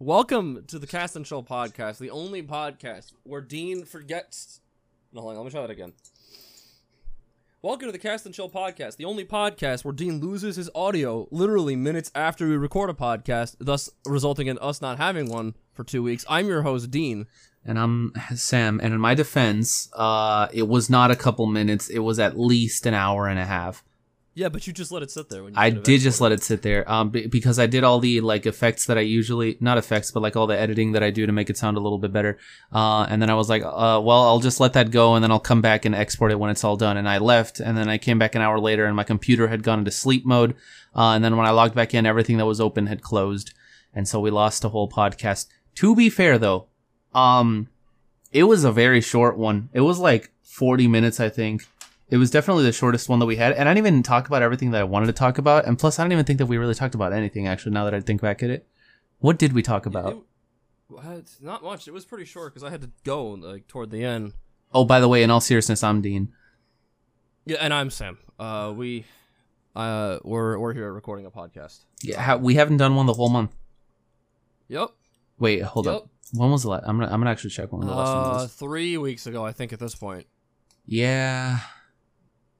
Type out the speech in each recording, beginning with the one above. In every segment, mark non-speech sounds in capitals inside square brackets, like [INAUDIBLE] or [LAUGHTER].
Welcome to the Cast and Chill podcast, the only podcast where Dean forgets. No, hold on, let me try that again. Welcome to the Cast and Chill podcast, the only podcast where Dean loses his audio literally minutes after we record a podcast, thus resulting in us not having one for two weeks. I'm your host, Dean. And I'm Sam. And in my defense, uh, it was not a couple minutes. It was at least an hour and a half. Yeah, but you just let it sit there. When I did just let it sit there, um, be- because I did all the like effects that I usually not effects, but like all the editing that I do to make it sound a little bit better. Uh, and then I was like, uh, well, I'll just let that go, and then I'll come back and export it when it's all done. And I left, and then I came back an hour later, and my computer had gone into sleep mode. Uh, and then when I logged back in, everything that was open had closed, and so we lost a whole podcast. To be fair, though, um, it was a very short one. It was like 40 minutes, I think. It was definitely the shortest one that we had. And I didn't even talk about everything that I wanted to talk about. And plus, I don't even think that we really talked about anything, actually, now that I think back at it. What did we talk about? it- it's not much. It was pretty short because I had to go like toward the end. Oh, by the way, in all seriousness, I'm Dean. Yeah, and I'm Sam. Uh, we, uh, we're we're here recording a podcast. Yeah, ha- we haven't done one the whole month. Yep. Wait, hold Yep. up. When was the last? I'm gonna I'm gonna actually check when the last one Uh, was. three weeks ago, I think. At this point, Yeah.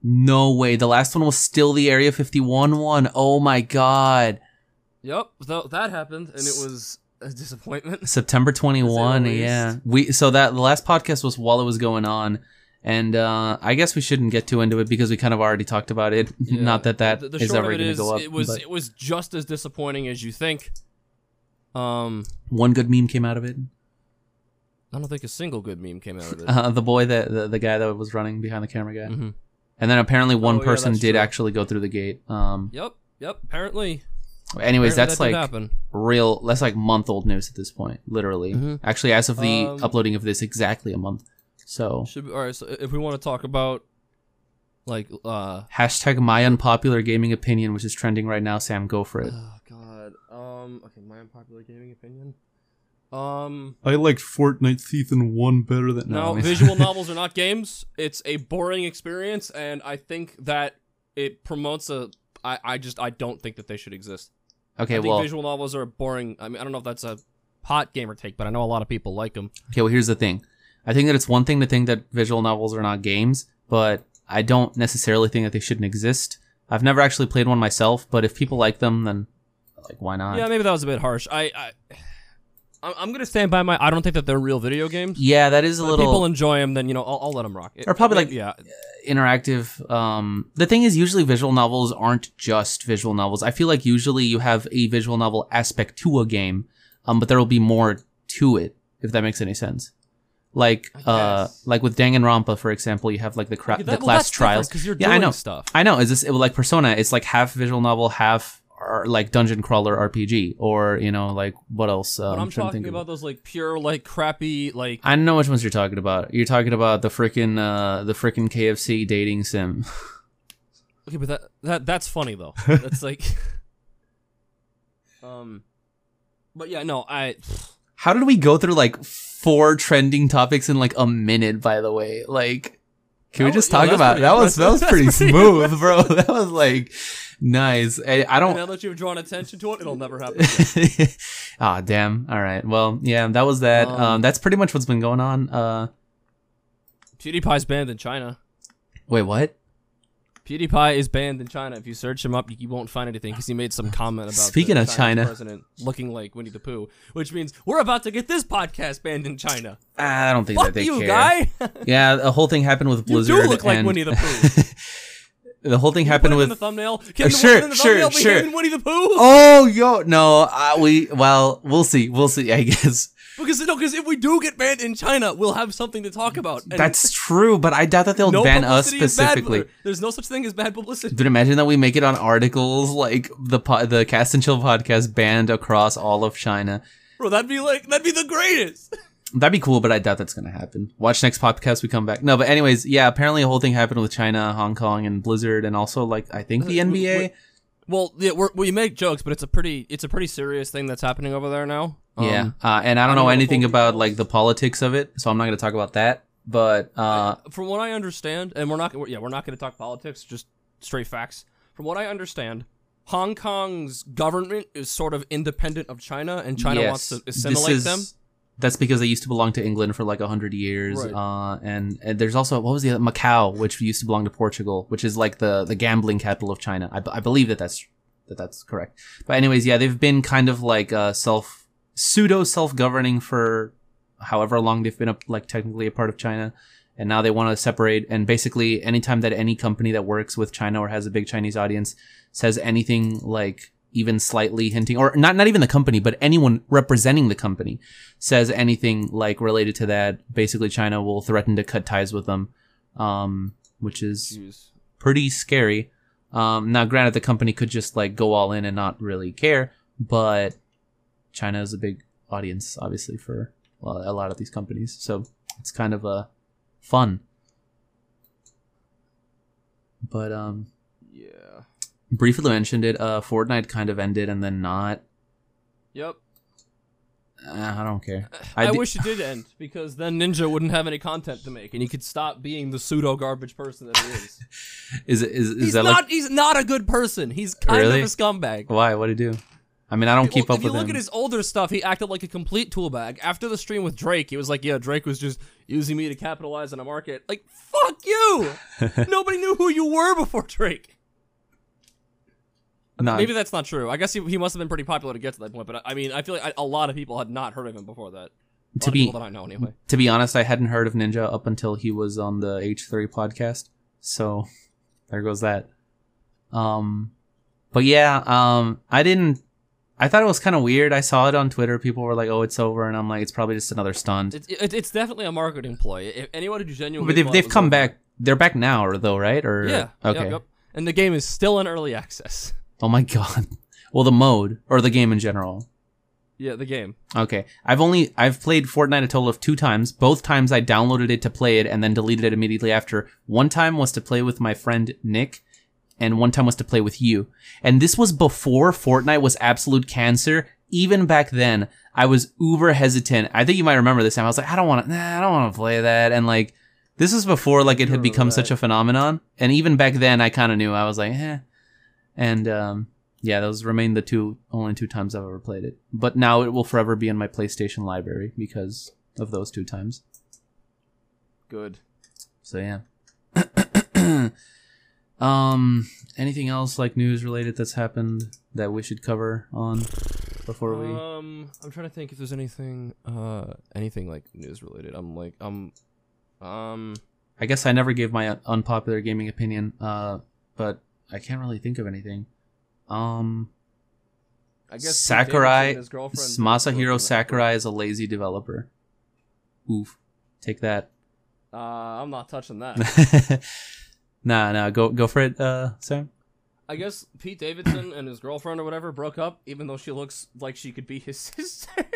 No way. The last one was still the Area 51 one. Oh my god. yep. So that happened, and it was a disappointment. [LAUGHS] September 21 yeah we so that the last podcast was while it was going on and uh i guess we shouldn't get too into it because we kind of already talked about it [LAUGHS] Yeah. not that that the, the is ever it going to go up it was but it was just as disappointing as you think. Um, one good meme came out of it I don't think a single good meme came out of it. [LAUGHS] uh, the boy that the, the guy that was running behind the camera guy Mhm. And then apparently one Oh, yeah, person did true. actually go through the gate um Yep. Yep. Apparently. anyways apparently that's that like real that's like month old news at this point literally Mhm. actually as of the Um, uploading of this exactly a month so Should be, all right. So if we want to talk about like uh hashtag my unpopular gaming opinion which is trending right now sam go for it Oh God. Um. Okay. My unpopular gaming opinion. Um. I liked Fortnite season one better than No, visual [LAUGHS] novels are not games. It's a boring experience, and I think that it promotes a. I, I just I don't think that they should exist. Okay, well I think well, visual novels are boring. I mean, I don't know if that's a hot gamer take, but I know a lot of people like them. okay, well, here's the thing. I think that it's one thing to think that visual novels are not games, but I don't necessarily think that they shouldn't exist. I've never actually played one myself, but if people like them, then like why not? Yeah, maybe that was a bit harsh. I. I I'm I'm gonna stand by my. I don't think that they're real video games. Yeah, that is a But if little people enjoy them, then you know I'll, I'll let them rock. It- Or probably, like, yeah, interactive. Um, the thing is, usually visual novels aren't just visual novels. I feel like usually you have a visual novel aspect to a game, um, but there will be more to it if that makes any sense. Like, uh, like with Danganronpa, for example, you have like the cra- Okay, the that- well, class trials. Yeah, I know. stuff. I know. Is this it, like Persona? It's like half visual novel, half or like dungeon crawler RPG, or you know, like what else? Um, But I'm trying to talking about those like pure like crappy like I know which ones you're talking about. You're talking about the freaking uh, the freaking KFC dating sim. Okay, but that that that's funny though. [LAUGHS] That's like, um, but yeah, no, I How did we go through like four trending topics in like a minute? By the way, like, can we just was- talk that's about that? Was [LAUGHS] that was pretty pretty smooth, bro. [LAUGHS] That was like nice. I, I don't. Now that you've drawn attention to it, it'll never happen. again. [LAUGHS] Ah, damn. All right. Well, yeah, that was that. Um, Um, that's pretty much what's been going on. Uh, PewDiePie's banned in China. wait, what? PewDiePie is banned in China. If you search him up, you, won't find anything because he made some comment about Speaking the of China. president looking like Winnie the Pooh, which means we're about to get this podcast banned in China. I don't think that Fuck they you, care. guy. Yeah, the whole thing happened with Blizzard. you do look like and Winnie the Pooh. [LAUGHS] the whole thing Can happened put him in with the thumbnail. Can Uh, sure, the sure, thumbnail sure. him Winnie the Pooh? Oh, yo, no, uh, we well, we'll see, we'll see. I guess Because no, because if we do get banned in China, we'll have something to talk about. And that's true, but I doubt that they'll no ban us specifically. There's no such thing as bad publicity. Dude, imagine that we make it on articles like the po- the Cast and Chill podcast banned across all of China. Bro, that'd be like that'd be the greatest. [LAUGHS] That'd be cool, but I doubt that's gonna happen. Watch next podcast we come back. No, but anyways, yeah, apparently a whole thing happened with China, Hong Kong, and Blizzard, and also like I think the Uh, NBA. Well, yeah, we're, we make jokes, but it's a pretty it's a pretty serious thing that's happening over there now. yeah, Um, uh, and I don't I don't know know anything about like the politics of it, so I'm not gonna talk about that. But uh, from what I understand, and we're not yeah we're not going to talk politics, just straight facts. From what I understand, Hong Kong's government is sort of independent of China, and China wants to assimilate is- them. That's because they used to belong to England for like a hundred years, Right. uh, and, and there's also what was the other Macau, which used to belong to Portugal, which is like the the gambling capital of China. I, b- I believe that that's that that's correct. But anyways, yeah, they've been kind of like uh, self pseudo self governing for however long they've been a, like technically a part of China, and now they want to separate. And basically, anytime that any company that works with China or has a big Chinese audience says anything like even slightly hinting, or not not even the company, but anyone representing the company says anything like related to that, basically China will threaten to cut ties with them, um, which is Jeez. pretty scary. Um, now, granted, the company could just like go all in and not really care, but China is a big audience, obviously, for a lot of these companies. So it's kind of uh, fun. But um. Briefly mentioned it. Uh, Fortnite kind of ended and then not. Yep. Uh, I don't care. I, I wish it did end because then Ninja wouldn't have any content to make, and he could stop being the pseudo garbage person that he is. [LAUGHS] Is it is, is he's that not. like he's not a good person. He's kind Really? of a scumbag. why? What did he do? I mean, I don't keep Well, up with him. if you look him. at his older stuff, he acted like a complete tool bag. After the stream with Drake, he was like, "Yeah, Drake was just using me to capitalize on a market." Like, fuck you! [LAUGHS] Nobody knew who you were before Drake. No, Maybe that's not true. I guess he, he must have been pretty popular to get to that point. But I, I mean, I feel like I, a lot of people had not heard of him before that. A to be that I know anyway. to be honest, I hadn't heard of Ninja up until he was on the H3 podcast. So there goes that. Um but yeah, um I didn't I thought it was kind of weird. I saw it on Twitter. People were like, "Oh, it's over." And I'm like, "It's probably just another stunt." It, it, it's definitely a marketing ploy. If anyone who genuinely, but they've they've come over- back. They're back now though, right? Or Yeah. Okay. Yep, yep. And the game is still in early access. Oh my [LAUGHS] god. Well, the mode or the game in general. Yeah, the game. Okay. I've only I've played Fortnite a total of two times. Both times I downloaded it to play it and then deleted it immediately after. One time was to play with my friend Nick, and one time was to play with you. And this was before Fortnite was absolute cancer. Even back then, I was uber hesitant. I think you might remember this time. I was like, I don't want to, nah, I don't want to play that. And like, this was before like it had become that. such a phenomenon. And even back then, I kind of knew. I was like, eh. And um, yeah, those remain the two only two times I've ever played it. But now it will forever be in my PlayStation library because of those two times. Good. So yeah. [CLEARS THROAT] um anything else like news related that's happened that we should cover on before we Um, I'm trying to think if there's anything, uh, anything like news related. I'm like, um, um, I guess I never gave my unpopular gaming opinion, uh but I can't really think of anything. Um I guess Sakurai Davidson and his girlfriend are Masahiro Sakurai is a lazy developer. Oof. Take that. Uh, I'm not touching that. [LAUGHS] nah, nah, go go for it, uh, Sam. I guess Pete Davidson and his girlfriend or whatever broke up, even though she looks like she could be his [LAUGHS] sister.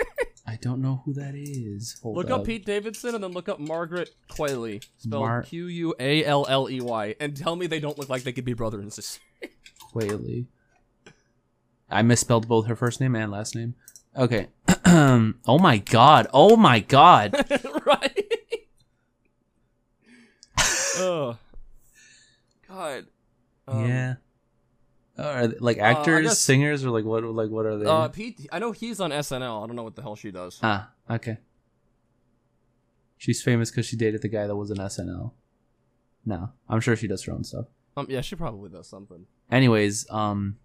I don't know who that is. Hold look up Pete Davidson and then look up Margaret Qualley, spelled Mar- Q U A L L E Y, and tell me they don't look like they could be brother and sister. Quayle. I misspelled both her first name and last name. Okay. [CLEARS THROAT] oh my god. Oh my god. [LAUGHS] right? [LAUGHS] oh, God. Um, yeah. Are they, like actors, guess- singers, or like what? Like what are they? Uh, Pete, I know he's on SNL. I don't know what the hell she does. ah, okay. She's famous because she dated the guy that was in SNL. No, I'm sure she does her own stuff. Um, yeah, she probably does something. Anyways, um,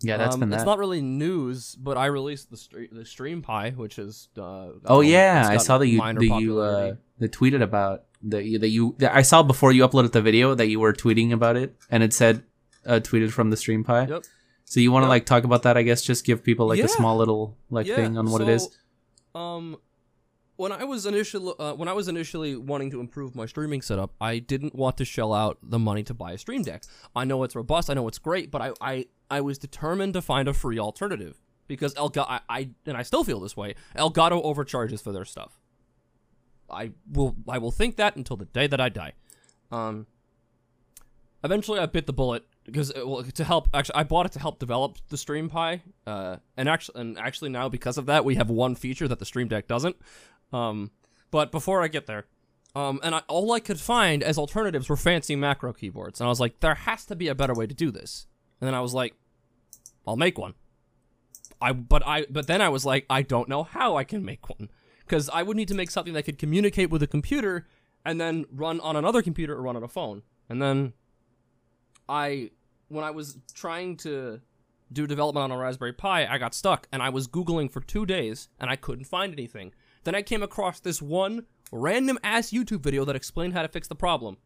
yeah, that's um, been It's not really news, but I released the stre- the Stream Pi, which is. Uh, Oh yeah, I saw that you that you uh that tweeted about that you, that you that I saw before you uploaded the video that you were tweeting about it and it said uh, tweeted from the Stream Pi. Yep. So you want to Yep. like talk about that? I guess just give people like Yeah. a small little like Yeah, thing on what it is. so, Um, when I was initially uh, when I was initially wanting to improve my streaming setup, I didn't want to shell out the money to buy a stream deck. I know it's robust, I know it's great, but I I, I was determined to find a free alternative because Elgato I, I and I still feel this way. Elgato overcharges for their stuff. I will I will think that until the day that I die. Um. Eventually, I bit the bullet because uh, well, to help. Actually, I bought it to help develop the Stream Pi, uh, and actually, and actually now because of that, we have one feature that the Stream Deck doesn't. Um, but before I get there, um, and I, all I could find as alternatives were fancy macro keyboards, and I was like, there has to be a better way to do this. And then I was like, I'll make one. I but I but then I was like, I don't know how I can make one because I would need to make something that could communicate with a computer and then run on another computer or run on a phone. And then I when I was trying to do development on a Raspberry Pi, I got stuck and I was googling for 2 days and I couldn't find anything. Then I came across this one random ass YouTube video that explained how to fix the problem.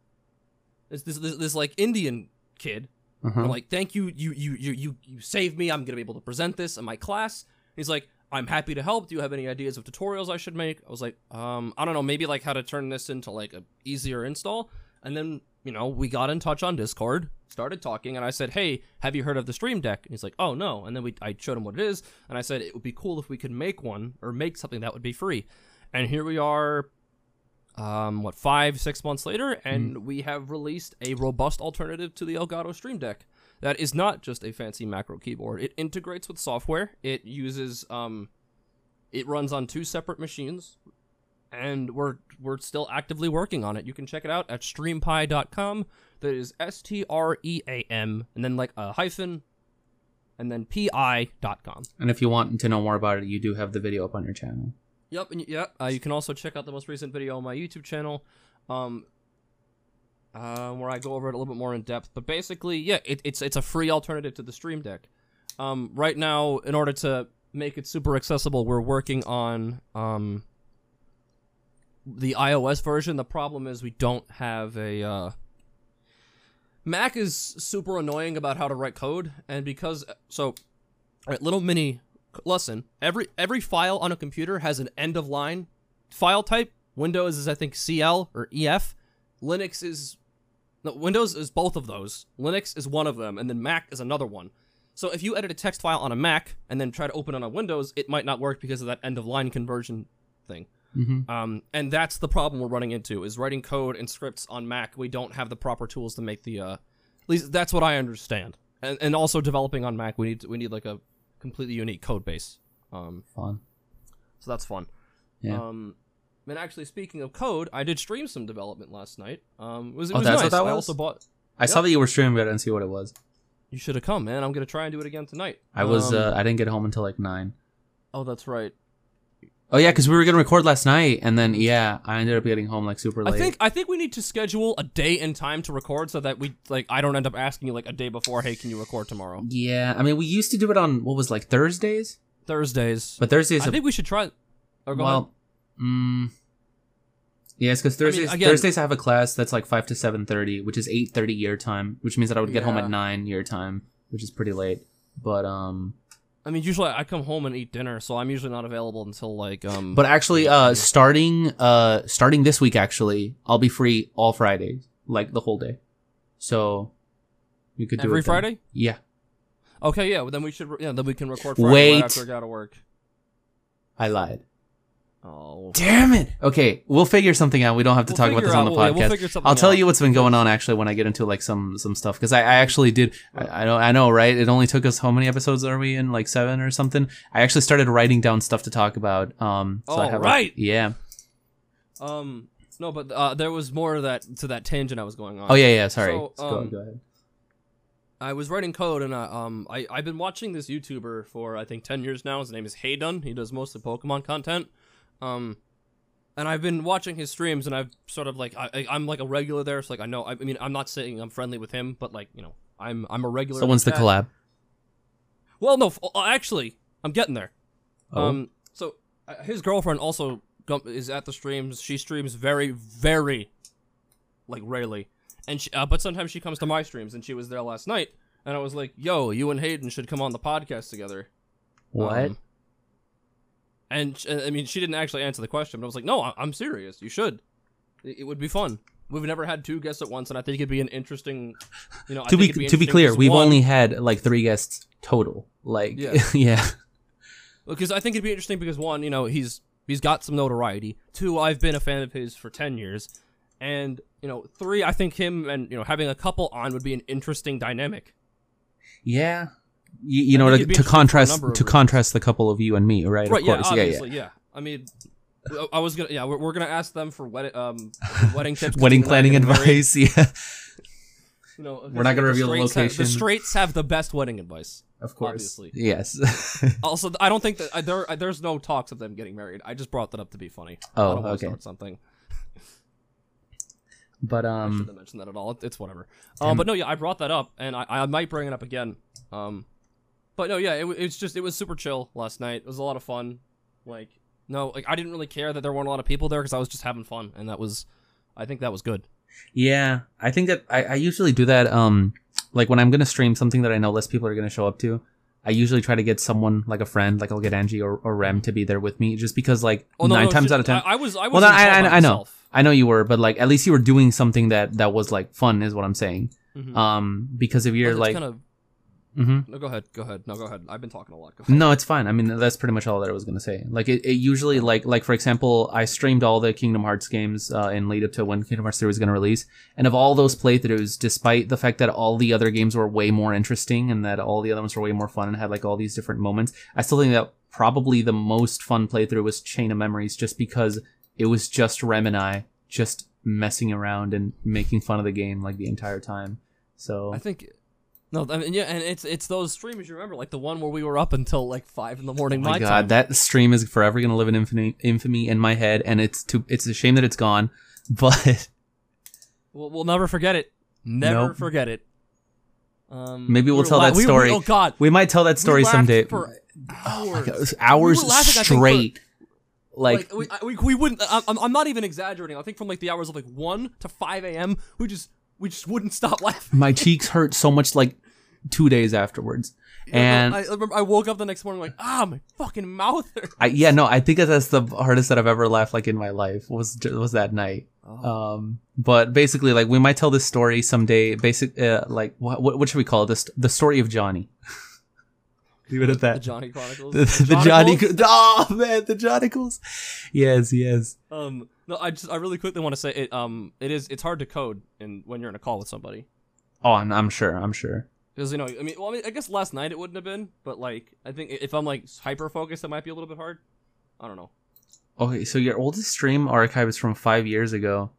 This this this, this like Indian kid Uh-huh. I'm like, thank you, you, you, you, you, you saved me. I'm gonna be able to present this in my class. He's like, I'm happy to help. Do you have any ideas of tutorials I should make? I was like, um, I don't know, maybe like how to turn this into like a easier install. And then you know we got in touch on Discord, started talking, and I said, hey, have you heard of the Stream Deck? And he's like, oh no. And then we I showed him what it is, and I said it would be cool if we could make one or make something that would be free. And here we are um, what five six months later, and we have released a robust alternative to the Elgato Stream Deck that is not just a fancy macro keyboard. It integrates with software. It uses um, it runs on two separate machines, and we're we're still actively working on it. You can check it out at stream-pi.com. That is S T R E A M, and then like a hyphen, and then P I dot com. And if you want to know more about it, you do have the video up on your channel. Yep, and. Uh, you can also check out the most recent video on my YouTube channel, um, uh, where I go over it a little bit more in depth. But basically, yeah, it, it's it's a free alternative to the Stream Deck. Um, right now, in order to make it super accessible, we're working on um, the iOS version. The problem is we don't have a uh, Mac is super annoying about how to write code, and because so, all right, little mini lesson. Every every file on a computer has an end of line file type. Windows is I think CL or EF. Linux is no, Windows is both of those. Linux is one of them, and then Mac is another one. So if you edit a text file on a Mac and then try to open it on Windows, it might not work because of that end of line conversion thing. Mm-hmm. Um, and that's the problem we're running into is writing code and scripts on Mac. We don't have the proper tools to make the. Uh, at least that's what I understand. And, and also developing on Mac, we need we need like a completely unique code base. Um, Fun. so that's fun. Yeah. Um, and actually, speaking of code, I did stream some development last night. Um, it was, it Oh, was that's what nice. that I also bought. I saw that you were streaming, but I didn't see what it was. You should have come, man. I'm gonna try and do it again tonight. I was. Um, uh, I didn't get home until like nine. oh, that's right. Oh yeah, because we were gonna record last night, and then yeah, I ended up getting home like super late. I think I think we need to schedule a day and time to record so that we like I don't end up asking you like a day before. Hey, can you record tomorrow? Yeah, I mean, we used to do it on what was like Thursdays, Thursdays. but Thursdays. I think we should try. Or go well, mm, yes, because Thursdays again- Thursdays I have a class that's like five to seven thirty, which is eight thirty year time, which means that I would get home at nine year time, which is pretty late. But um, I mean, usually I come home and eat dinner, so I'm usually not available until like um. but actually, uh, starting uh, starting this week, actually, I'll be free all Fridays, like the whole day. So we could do every it then. Friday. Yeah, Okay, yeah. Well, then we should. Yeah, then we can record Friday Wait. right after I got to work. I lied. Oh. Damn it. Okay, we'll figure something out. We don't have to We'll talk about this on out- the we'll- yeah, podcast. we'll I'll tell out. you what's been going on actually when I get into like some some stuff because I, I actually did. I, I know I know right. It only took us how many episodes are we in? Like seven or something. I actually started writing down stuff to talk about. Um, so I Oh, have like- right. yeah. Um. No, but uh, there was more of that to that tangent I was going on. Oh yeah yeah. Sorry. So, go, um, go ahead. I was writing code and uh, um I I've been watching this YouTuber for I think ten years now. His name is Hayden. He does mostly Pokemon content. Um, and I've been watching his streams and I've sort of like I, I'm like a regular there. So like I know I, I mean I'm not saying I'm friendly with him, but like you know I'm I'm a regular. So when's the collab? Well, no, f- uh, actually I'm getting there. Oh. Um, so uh, his girlfriend also is at the streams. She streams very, very, like rarely, and she, uh, but sometimes she comes to my streams, and she was there last night, and I was like, "Yo, you and Hayden should come on the podcast together." what? Um, and sh- I mean, she didn't actually answer the question, but I was like, "No, I- I'm serious. You should. It, it would be fun." We've never had two guests at once, and I think it'd be an interesting, you know. To be think to be clear, we've one- only had like three guests total. Like Yeah. [LAUGHS] yeah. because I think it'd be interesting because one, you know, he's he's got some notoriety. Two, I've been a fan of his for ten years, and you know, three, I think him and you know having a couple on would be an interesting dynamic. Yeah. You, you know, to, to interesting for a contrast to reasons. contrast the couple of you and me, right? right? of Yeah, course. yeah, yeah. yeah. I mean, I- I was gonna, yeah, we're, we're gonna ask them for wedding, um, wedding tips, [LAUGHS] 'cause Wedding Dean and I are planning getting married. advice. [LAUGHS] Yeah. You know, We're not gonna reveal the straights have- location. the straights have the best wedding advice. Of course. Obviously. Yes. [LAUGHS] Also, I don't think that uh, there uh, there's no talks of them getting married. I just brought that up to be funny. I Oh, don't okay. Start something. but um, I um shouldn't mention that at all. It's whatever. Um, but no, yeah, I brought that up, and I, I might bring it up again. Um, but no, yeah, it, wa- it's just it was super chill last night. It was a lot of fun. Like no, like I didn't really care that there weren't a lot of people there because I was just having fun, and that was, I think that was good. Yeah, I think that I, I usually do that. Um, like when I'm gonna stream something that I know less people are gonna show up to, I usually try to get someone like a friend, like I'll get Angie or, or Rem to be there with me, just because like Oh no, nine no, times shit, out of ten. I, I was I was well, no, I, I, I know. I know you were, but like at least you were doing something that that was like fun, is what I'm saying. Mhm. Um, because if you're like, kind of Mhm. no, go ahead, go ahead, no, go ahead. I've been talking a lot. Go ahead. No, it's fine. I mean, that's pretty much all that I was gonna say. Like, it, it usually like like for example, I streamed all the Kingdom Hearts games uh, in lead up to when Kingdom Hearts 3 was gonna release, and of all those playthroughs, despite the fact that all the other games were way more interesting and that all the other ones were way more fun and had like all these different moments, I still think that probably the most fun playthrough was Chain of Memories, just because it was just Rem and I just messing around and making fun of the game like the entire time. So I think. No, I mean, yeah, and it's it's those streams you remember, like the one where we were up until like five in the morning. Oh my my god, time. that stream is forever gonna live in infamy, infamy in my head, and it's too. It's a shame that it's gone, [LAUGHS] but We'll, we'll never forget it. Never Nope. forget it. Um, Maybe we'll we tell la- that we- we- story. oh God, we might tell that story we someday. for Oh hours. God, hours We laughing, I think, for- straight. like, like we, we, we wouldn't. I'm, I'm not even exaggerating. I think from like the hours of like one to five a.m. We just we just wouldn't stop laughing. my cheeks hurt so much. Like two days afterwards, and I, I remember I woke up the next morning like ah my fucking mouth hurts. I, yeah, no, I think that's the hardest that I've ever laughed like in my life was was that night. Oh. Um, but basically, like we might tell this story someday. Basic, uh, like what what what should we call it? This the story of Johnny. [LAUGHS] Leave it at the that. Johnny Chronicles. The, the Johnny, Chronicles? oh man, the Johnnicles. Yes, yes. Um, no, I just I really quickly want to say it. Um, it is it's hard to code in when you're in a call with somebody Oh, I'm, I'm sure. I'm sure. Because you know I mean well I mean I guess last night it wouldn't have been but like I think if I'm like hyper focused it might be a little bit hard. I don't know. Okay, so your oldest stream archive is from five years ago.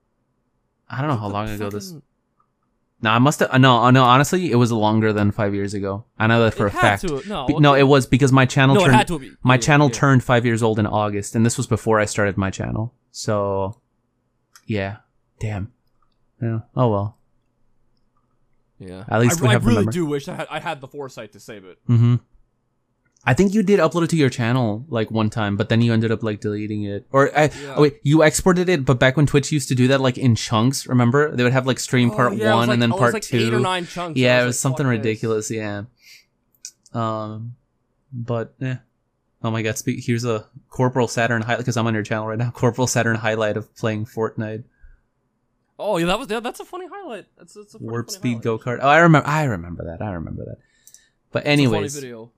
I don't know how long ago this. fucking- No, I must have. No, uh, no. Honestly, it was longer than five years ago. I know that for it a had fact. To, no, Be- no, it was because my channel no, it turned. had to be. my Yeah, channel yeah. turned five years old in August, and this was before I started my channel. So, yeah, damn. Yeah. Oh well. Yeah. At least I, we I have the really do wish I had I had the foresight to save it. Mm-hmm. I think you did upload it to your channel like one time, but then you ended up like deleting it. Or I, Yeah. oh, wait, you exported it, but back when Twitch used to do that like in chunks, remember? They would have like stream part Oh, yeah, one like- and then oh, it was part like two. Eight or nine chunks. yeah, I it was like, something fuck this. ridiculous. Yeah. Um, but yeah. Oh my God! Speak. Here's a Corporal Saturn highlight because I'm on your channel right now. [LAUGHS] Corporal Saturn highlight of playing Fortnite. Oh yeah, that was yeah, that's a funny highlight. That's, that's a funny, Warp funny speed go kart. Oh, I remember. I remember that. I remember that. But It's a funny anyways, video.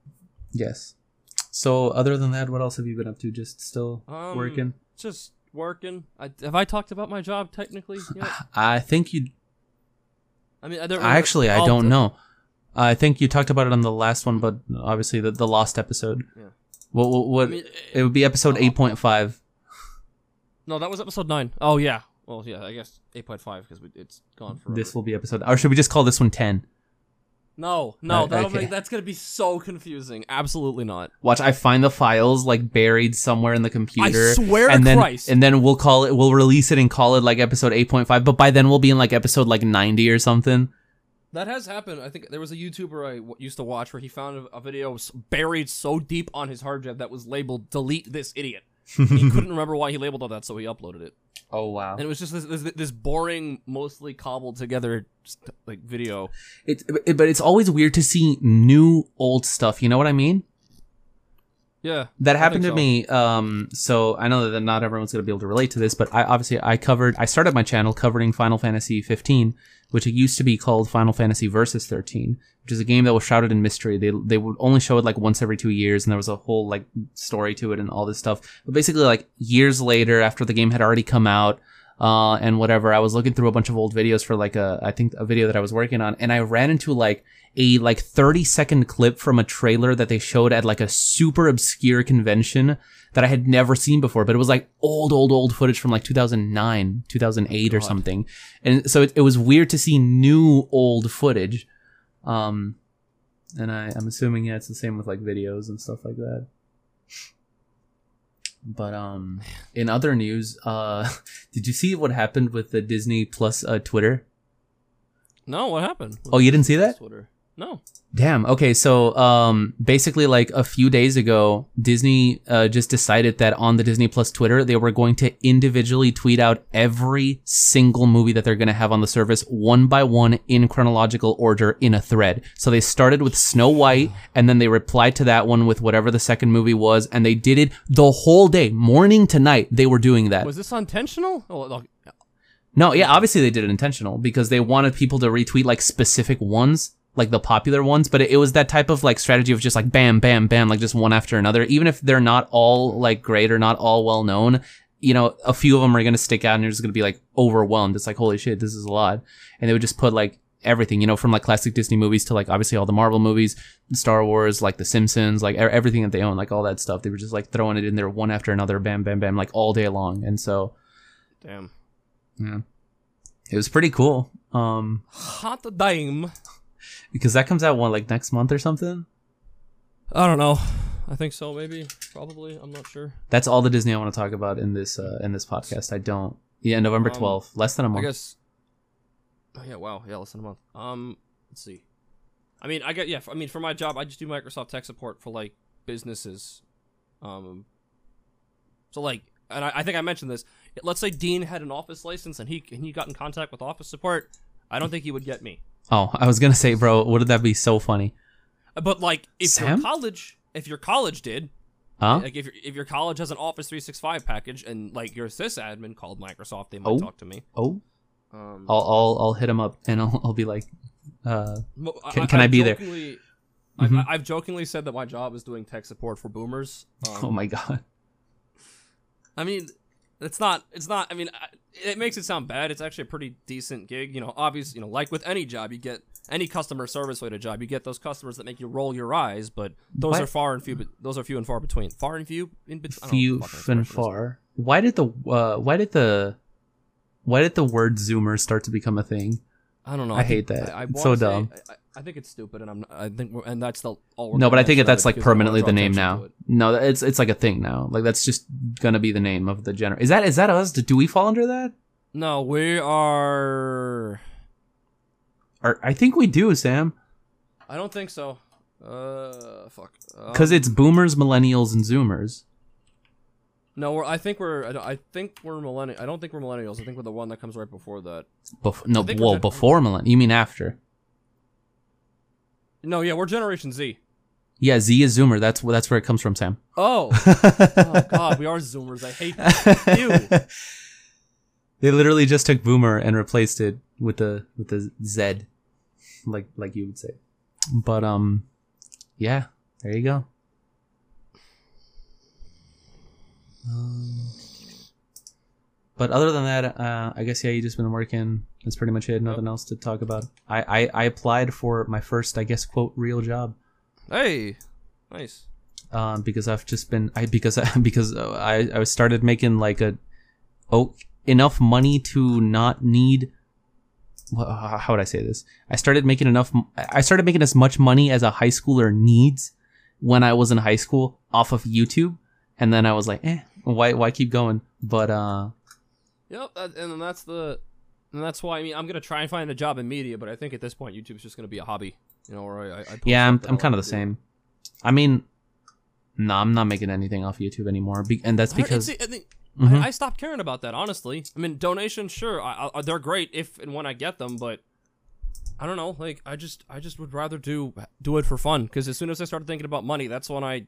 yes. So other than that, what else have you been up to? Just still Um, working. Just working. I, have I talked about my job technically? yet? I think you. I mean, there, I actually, I don't know. I think you talked about it on the last one, but obviously the, the lost episode. Yeah. What? What? what I mean, it would be episode Oh. eight point five. no, that was episode nine. Oh yeah. Well, yeah, I guess eight point five because it's gone forever. This will be episode, or should we just call this one ten? No, no, Uh, that'll okay. make, that's gonna be so confusing. Absolutely not. Watch, I find the files like buried somewhere in the computer. I swear and to then, Christ. And then we'll call it. We'll release it and call it like episode eight point five. But by then we'll be in like episode like ninety or something. That has happened. I think there was a YouTuber I w- used to watch where he found a, a video buried so deep on his hard drive that was labeled "delete this idiot." He [LAUGHS] couldn't remember why he labeled all that, so he uploaded it. Oh wow! And it was just this, this, this boring, mostly cobbled together like video. It, it, but it's always weird to see new old stuff. You know what I mean? Yeah, That happened to so. me. Um, so I know that not everyone's gonna be able to relate to this, but I obviously I covered. I started my channel covering Final Fantasy 15, which it used to be called Final Fantasy Versus 13, which is a game that was shrouded in mystery. They they would only show it like once every two years, and there was a whole like story to it and all this stuff. But basically, like years later, after the game had already come out. Uh, and whatever, I was looking through a bunch of old videos for like a, I think a video that I was working on, and I ran into like a like 30 second clip from a trailer that they showed at like a super obscure convention that I had never seen before, but it was like old, old, old footage from like 2009, 2008 or something. And so it, it was weird to see new old footage. Um, and I, I'm assuming yeah, it's the same with like videos and stuff like that. But um, in other news, uh, [LAUGHS] did you see what happened with the Disney Plus uh, Twitter? No, what happened? Oh, you didn't see that? Twitter. No. Damn. Okay, so um, basically, like a few days ago, Disney uh, just decided that on the Disney Plus Twitter, they were going to individually tweet out every single movie that they're going to have on the service, one by one, in chronological order, in a thread. So they started with Snow White, and then they replied to that one with whatever the second movie was, and they did it the whole day, morning to night. They were doing that. Was this intentional? Oh, No, yeah, obviously they did it intentional because they wanted people to retweet like specific ones, like the popular ones, but it, it was that type of like strategy of just like bam, bam, bam, like just one after another. Even if they're not all like great or not all well known, you know, a few of them are going to stick out and you're just going to be like overwhelmed. It's like, holy shit, this is a lot. And they would just put like everything, you know, from like classic Disney movies to like obviously all the Marvel movies, Star Wars, like The Simpsons, like e- everything that they own, like all that stuff. They were just like throwing it in there one after another, bam, bam, bam, like all day long. And so, damn. yeah, it was pretty cool. Um, Hot dime. Because that comes out one like next month or something. I don't know. I think so. Maybe. Probably. I'm not sure. That's all the Disney I want to talk about in this uh, in this podcast. I don't. Yeah, November Um, twelfth, less than a month. I guess. Oh yeah! Wow. Yeah, less than a month. Um, let's see. I mean, I get yeah. I mean, for my job, I just do Microsoft tech support for like businesses. Um. So like, and I, I think I mentioned this. Let's say Dean had an office license and he and he got in contact with office support. I don't think he would get me. Oh, I was gonna say, bro, wouldn't that be so funny? But like, if Sam? your college, if your college did, Huh? like if your if your college has an Office 365 package and like your sysadmin called Microsoft, they might Oh. talk to me. Oh, Um, I'll I'll I'll hit him up and I'll I'll be like, uh, Can- can I I've be there? I've, I've jokingly said that my job is doing tech support for boomers. Um, oh my god. I mean, it's not. It's not. I mean, it makes it sound bad. It's actually a pretty decent gig. You know, obviously, you know, like with any job, you get any customer service related job, you get those customers that make you roll your eyes. But those What? are far and few. But those are few and far between. Far and few in between. Few and far. Why did the uh why did the why did the word Zoomer start to become a thing? I don't know. I think- hate that. I, I It's so dumb. I, I- think it's stupid, and I'm. Not, I think, we're, and that's the all. We're No, but I think that's like because they wanna permanently the name now. No, it's it's like a thing now. Like that's just gonna be the name of the general. Is that is that us? Do we fall under that? No, we are. Or I think we do, Sam, I don't think so. Uh, fuck. because Um, it's boomers, millennials, and zoomers. no. We're. I think we're. I, I think we're millennial. I don't think we're millennials. I think we're the one that comes right before that. Bef- no, well, before millennial. You mean after? No, yeah, we're Generation Z. Yeah, Z is zoomer. That's wh- that's where it comes from, Sam. Oh. [LAUGHS] oh God, we are Zoomers. I hate you. [LAUGHS] They literally just took boomer and replaced it with the with the Z, like like you would say. But um, yeah, there you go. Um, but other than that, uh, I guess yeah, you just been working. That's pretty much it. Nothing else to talk about. I, I I applied for my first, I guess, quote real job. Hey, nice. um, because I've just been I because I, [LAUGHS] because uh, I I started making like a oh enough money to not need how would I say this? I started making enough I started making as much money as a high schooler needs when I was in high school off of YouTube and then I was like, "Eh, why why keep going?" But uh Yep, that, and then that's the, and that's why I mean I'm gonna try and find a job in media, but I think at this point YouTube's just gonna be a hobby. You know, where I, I, I yeah, I'm I'm kind of the same. I mean, no, I'm not making anything off YouTube anymore, be- and that's because Mhm. I, I stopped caring about that. Honestly, I mean donations, sure, I, I, they're great if and when I get them, but I don't know. Like I just I just would rather do do it for fun because as soon as I started thinking about money, that's when I.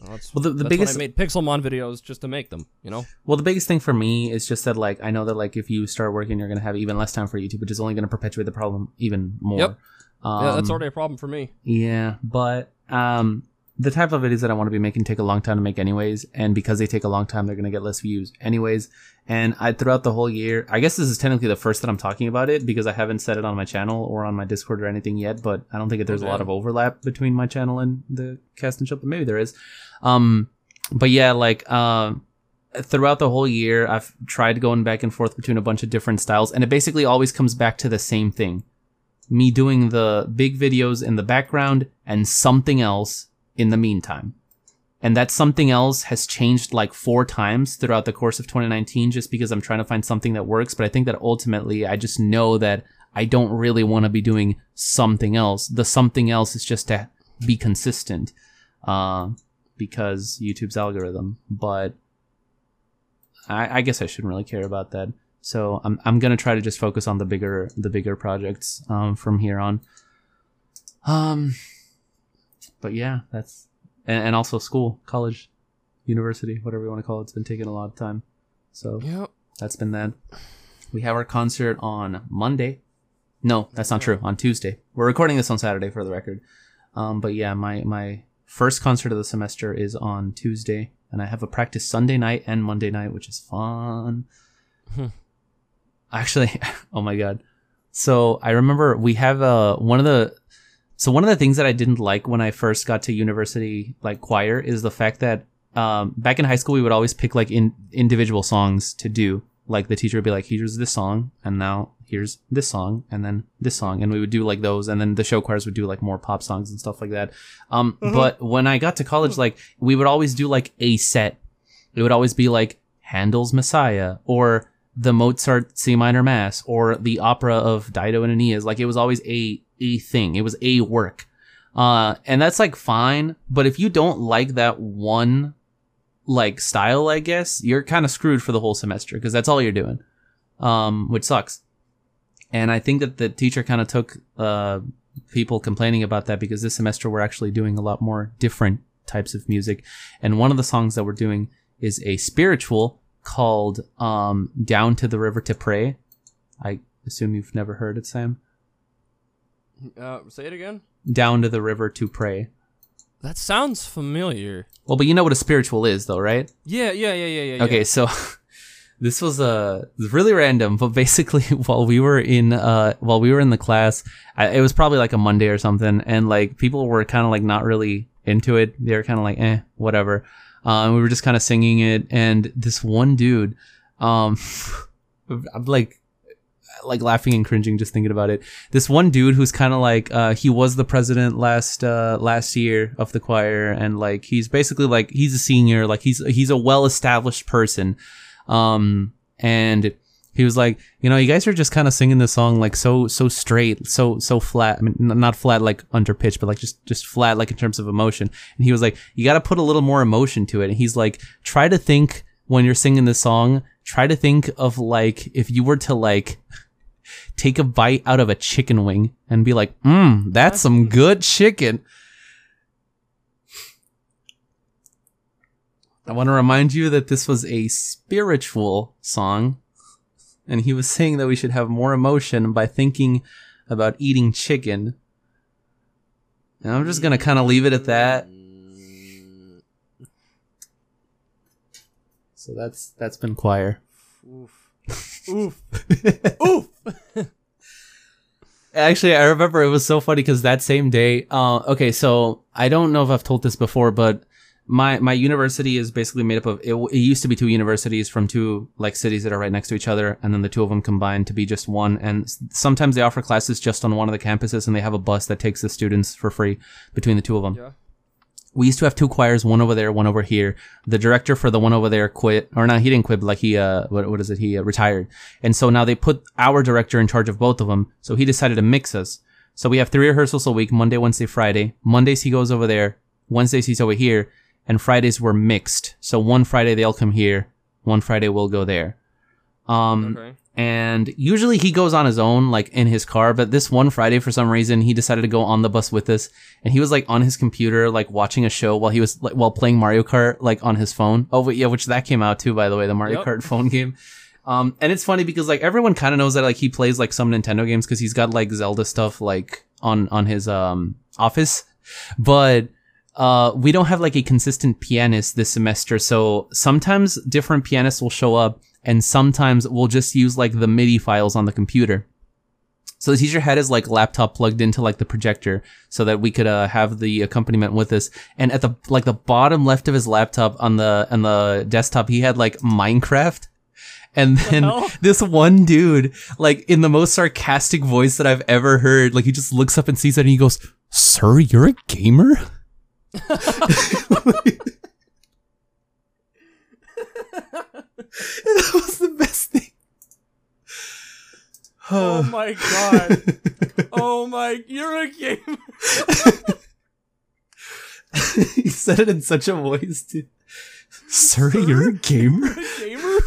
That's, Well, the- the that's biggest- I made Pixelmon videos just to make them. You know. Well, the biggest thing for me is just that, like, I know that, like, if you start working, you're going to have even less time for YouTube, which is only going to perpetuate the problem even more. Yep. Um, yeah, that's already a problem for me. Yeah, but um, the type of videos that I want to be making take a long time to make, anyways, and because they take a long time, they're going to get less views, anyways. And I throughout the whole year, I guess this is technically the first that I'm talking about it because I haven't said it on my channel or on my Discord or anything yet. But I don't think that there's a lot of overlap between my channel and the cast and show, but maybe there is. Um, but yeah, like um, throughout the whole year, I've tried going back and forth between a bunch of different styles, and it basically always comes back to the same thing. me doing the big videos in the background and something else in the meantime. And that something else has changed like four times throughout the course of 2019 just because I'm trying to find something that works. But I think that ultimately I just know that I don't really want to be doing something else. The something else is just to be consistent uh, because YouTube's algorithm. But I, I guess I shouldn't really care about that. So I'm I'm gonna try to just focus on the bigger the bigger projects um, from here on. Um, but yeah, that's and, and also school, college, university, whatever you want to call it. It's been taking a lot of time. So Yep. that's been that. We have our concert on Monday. No, that's not true. On Tuesday. We're recording this on Saturday for the record. Um, but yeah, my my first concert of the semester is on Tuesday, and I have a practice Sunday night and Monday night, which is fun. Hmm. Actually, [LAUGHS] oh my god. So I remember we have uh one of the so one of the things that I didn't like when I first got to university like choir is the fact that um back in high school we would always pick like in individual songs to do. Like the teacher would be like, here's this song, and now here's this song, and then this song, and we would do like those, and then the show choirs would do like more pop songs and stuff like that. Um, but when I got to college, like we would always do like a set. It would always be like Handel's Messiah or the Mozart C minor Mass or the opera of Dido and Aeneas. Like it was always a a thing. It was a work. Uh, and that's like fine. But if you don't like that one like style, I guess you're kind of screwed for the whole semester because that's all you're doing. Um, which sucks. And I think that the teacher kind of took uh people complaining about that because this semester we're actually doing a lot more different types of music. And one of the songs that we're doing is a spiritual called um Down to the River to Pray. I assume you've never heard it, Sam. Uh, say it again. Down to the River to Pray. That sounds familiar. Well, but you know what a spiritual is though, right? Yeah, yeah, yeah, yeah, yeah. Okay, so [LAUGHS] this was uh, really random, but basically [LAUGHS] while we were in uh while we were in the class, I, it was probably like a Monday or something, and like people were kind of like not really into it. They were kind of like, eh, whatever. Um, we were just kind of singing it, and this one dude, um, [LAUGHS] I'm like like laughing and cringing just thinking about it. This one dude who's kind of like uh he was the president last uh last year of the choir and like he's basically like he's a senior, like he's he's a well-established person. Um and he was like, you know, you guys are just kind of singing this song like so so straight, so so flat. I mean, not flat like under pitch, but like just just flat like in terms of emotion. And he was like, you got to put a little more emotion to it. And he's like, try to think when you're singing this song, try to think of like if you were to like take a bite out of a chicken wing and be like, mmm, that's some good chicken. I want to remind you that this was a spiritual song, and he was saying that we should have more emotion by thinking about eating chicken. And I'm just gonna kind of leave it at that. So that's that's been choir. Oof. Oof. [LAUGHS] Oof. Actually, I remember it was so funny because that same day, uh, okay, so I don't know if I've told this before, but my my university is basically made up of it, it used to be two universities from two like cities that are right next to each other, and then the two of them combined to be just one. And sometimes they offer classes just on one of the campuses, and they have a bus that takes the students for free between the two of them. Yeah. We used to have two choirs, one over there, one over here. The director for the one over there quit, or no, he didn't quit, like he, uh, what, what is it? He uh, retired. And so now they put our director in charge of both of them. So he decided to mix us. So we have three rehearsals a week, Monday, Wednesday, Friday. Mondays he goes over there. Wednesdays he's over here. And Fridays we're mixed. So one Friday they'll come here. One Friday we'll go there. Um, Okay. And usually he goes on his own, like in his car. But this one Friday, for some reason, he decided to go on the bus with us, and he was like on his computer, like watching a show while he was like while playing Mario Kart, like on his phone. Oh, yeah, which that came out too, by the way, the Mario Yep. Kart phone game. Um, and it's funny because like everyone kind of knows that like he plays like some Nintendo games because he's got like Zelda stuff like on on his um office, but uh, we don't have like a consistent pianist this semester. So sometimes different pianists will show up and sometimes we'll just use like the MIDI files on the computer. So the teacher had his like laptop plugged into like the projector so that we could uh, have the accompaniment with us. And at the like the bottom left of his laptop on the on the desktop, he had like Minecraft. And then [LAUGHS] this one dude, like in the most sarcastic voice that I've ever heard, like he just looks up and sees it and he goes, Sir, you're a gamer? [LAUGHS] [LAUGHS] [LAUGHS] that was the best thing. Oh [SIGHS] my god. [LAUGHS] Oh my, you're a gamer. [LAUGHS] he said it in such a voice, too. Sir, you're a gamer? gamer?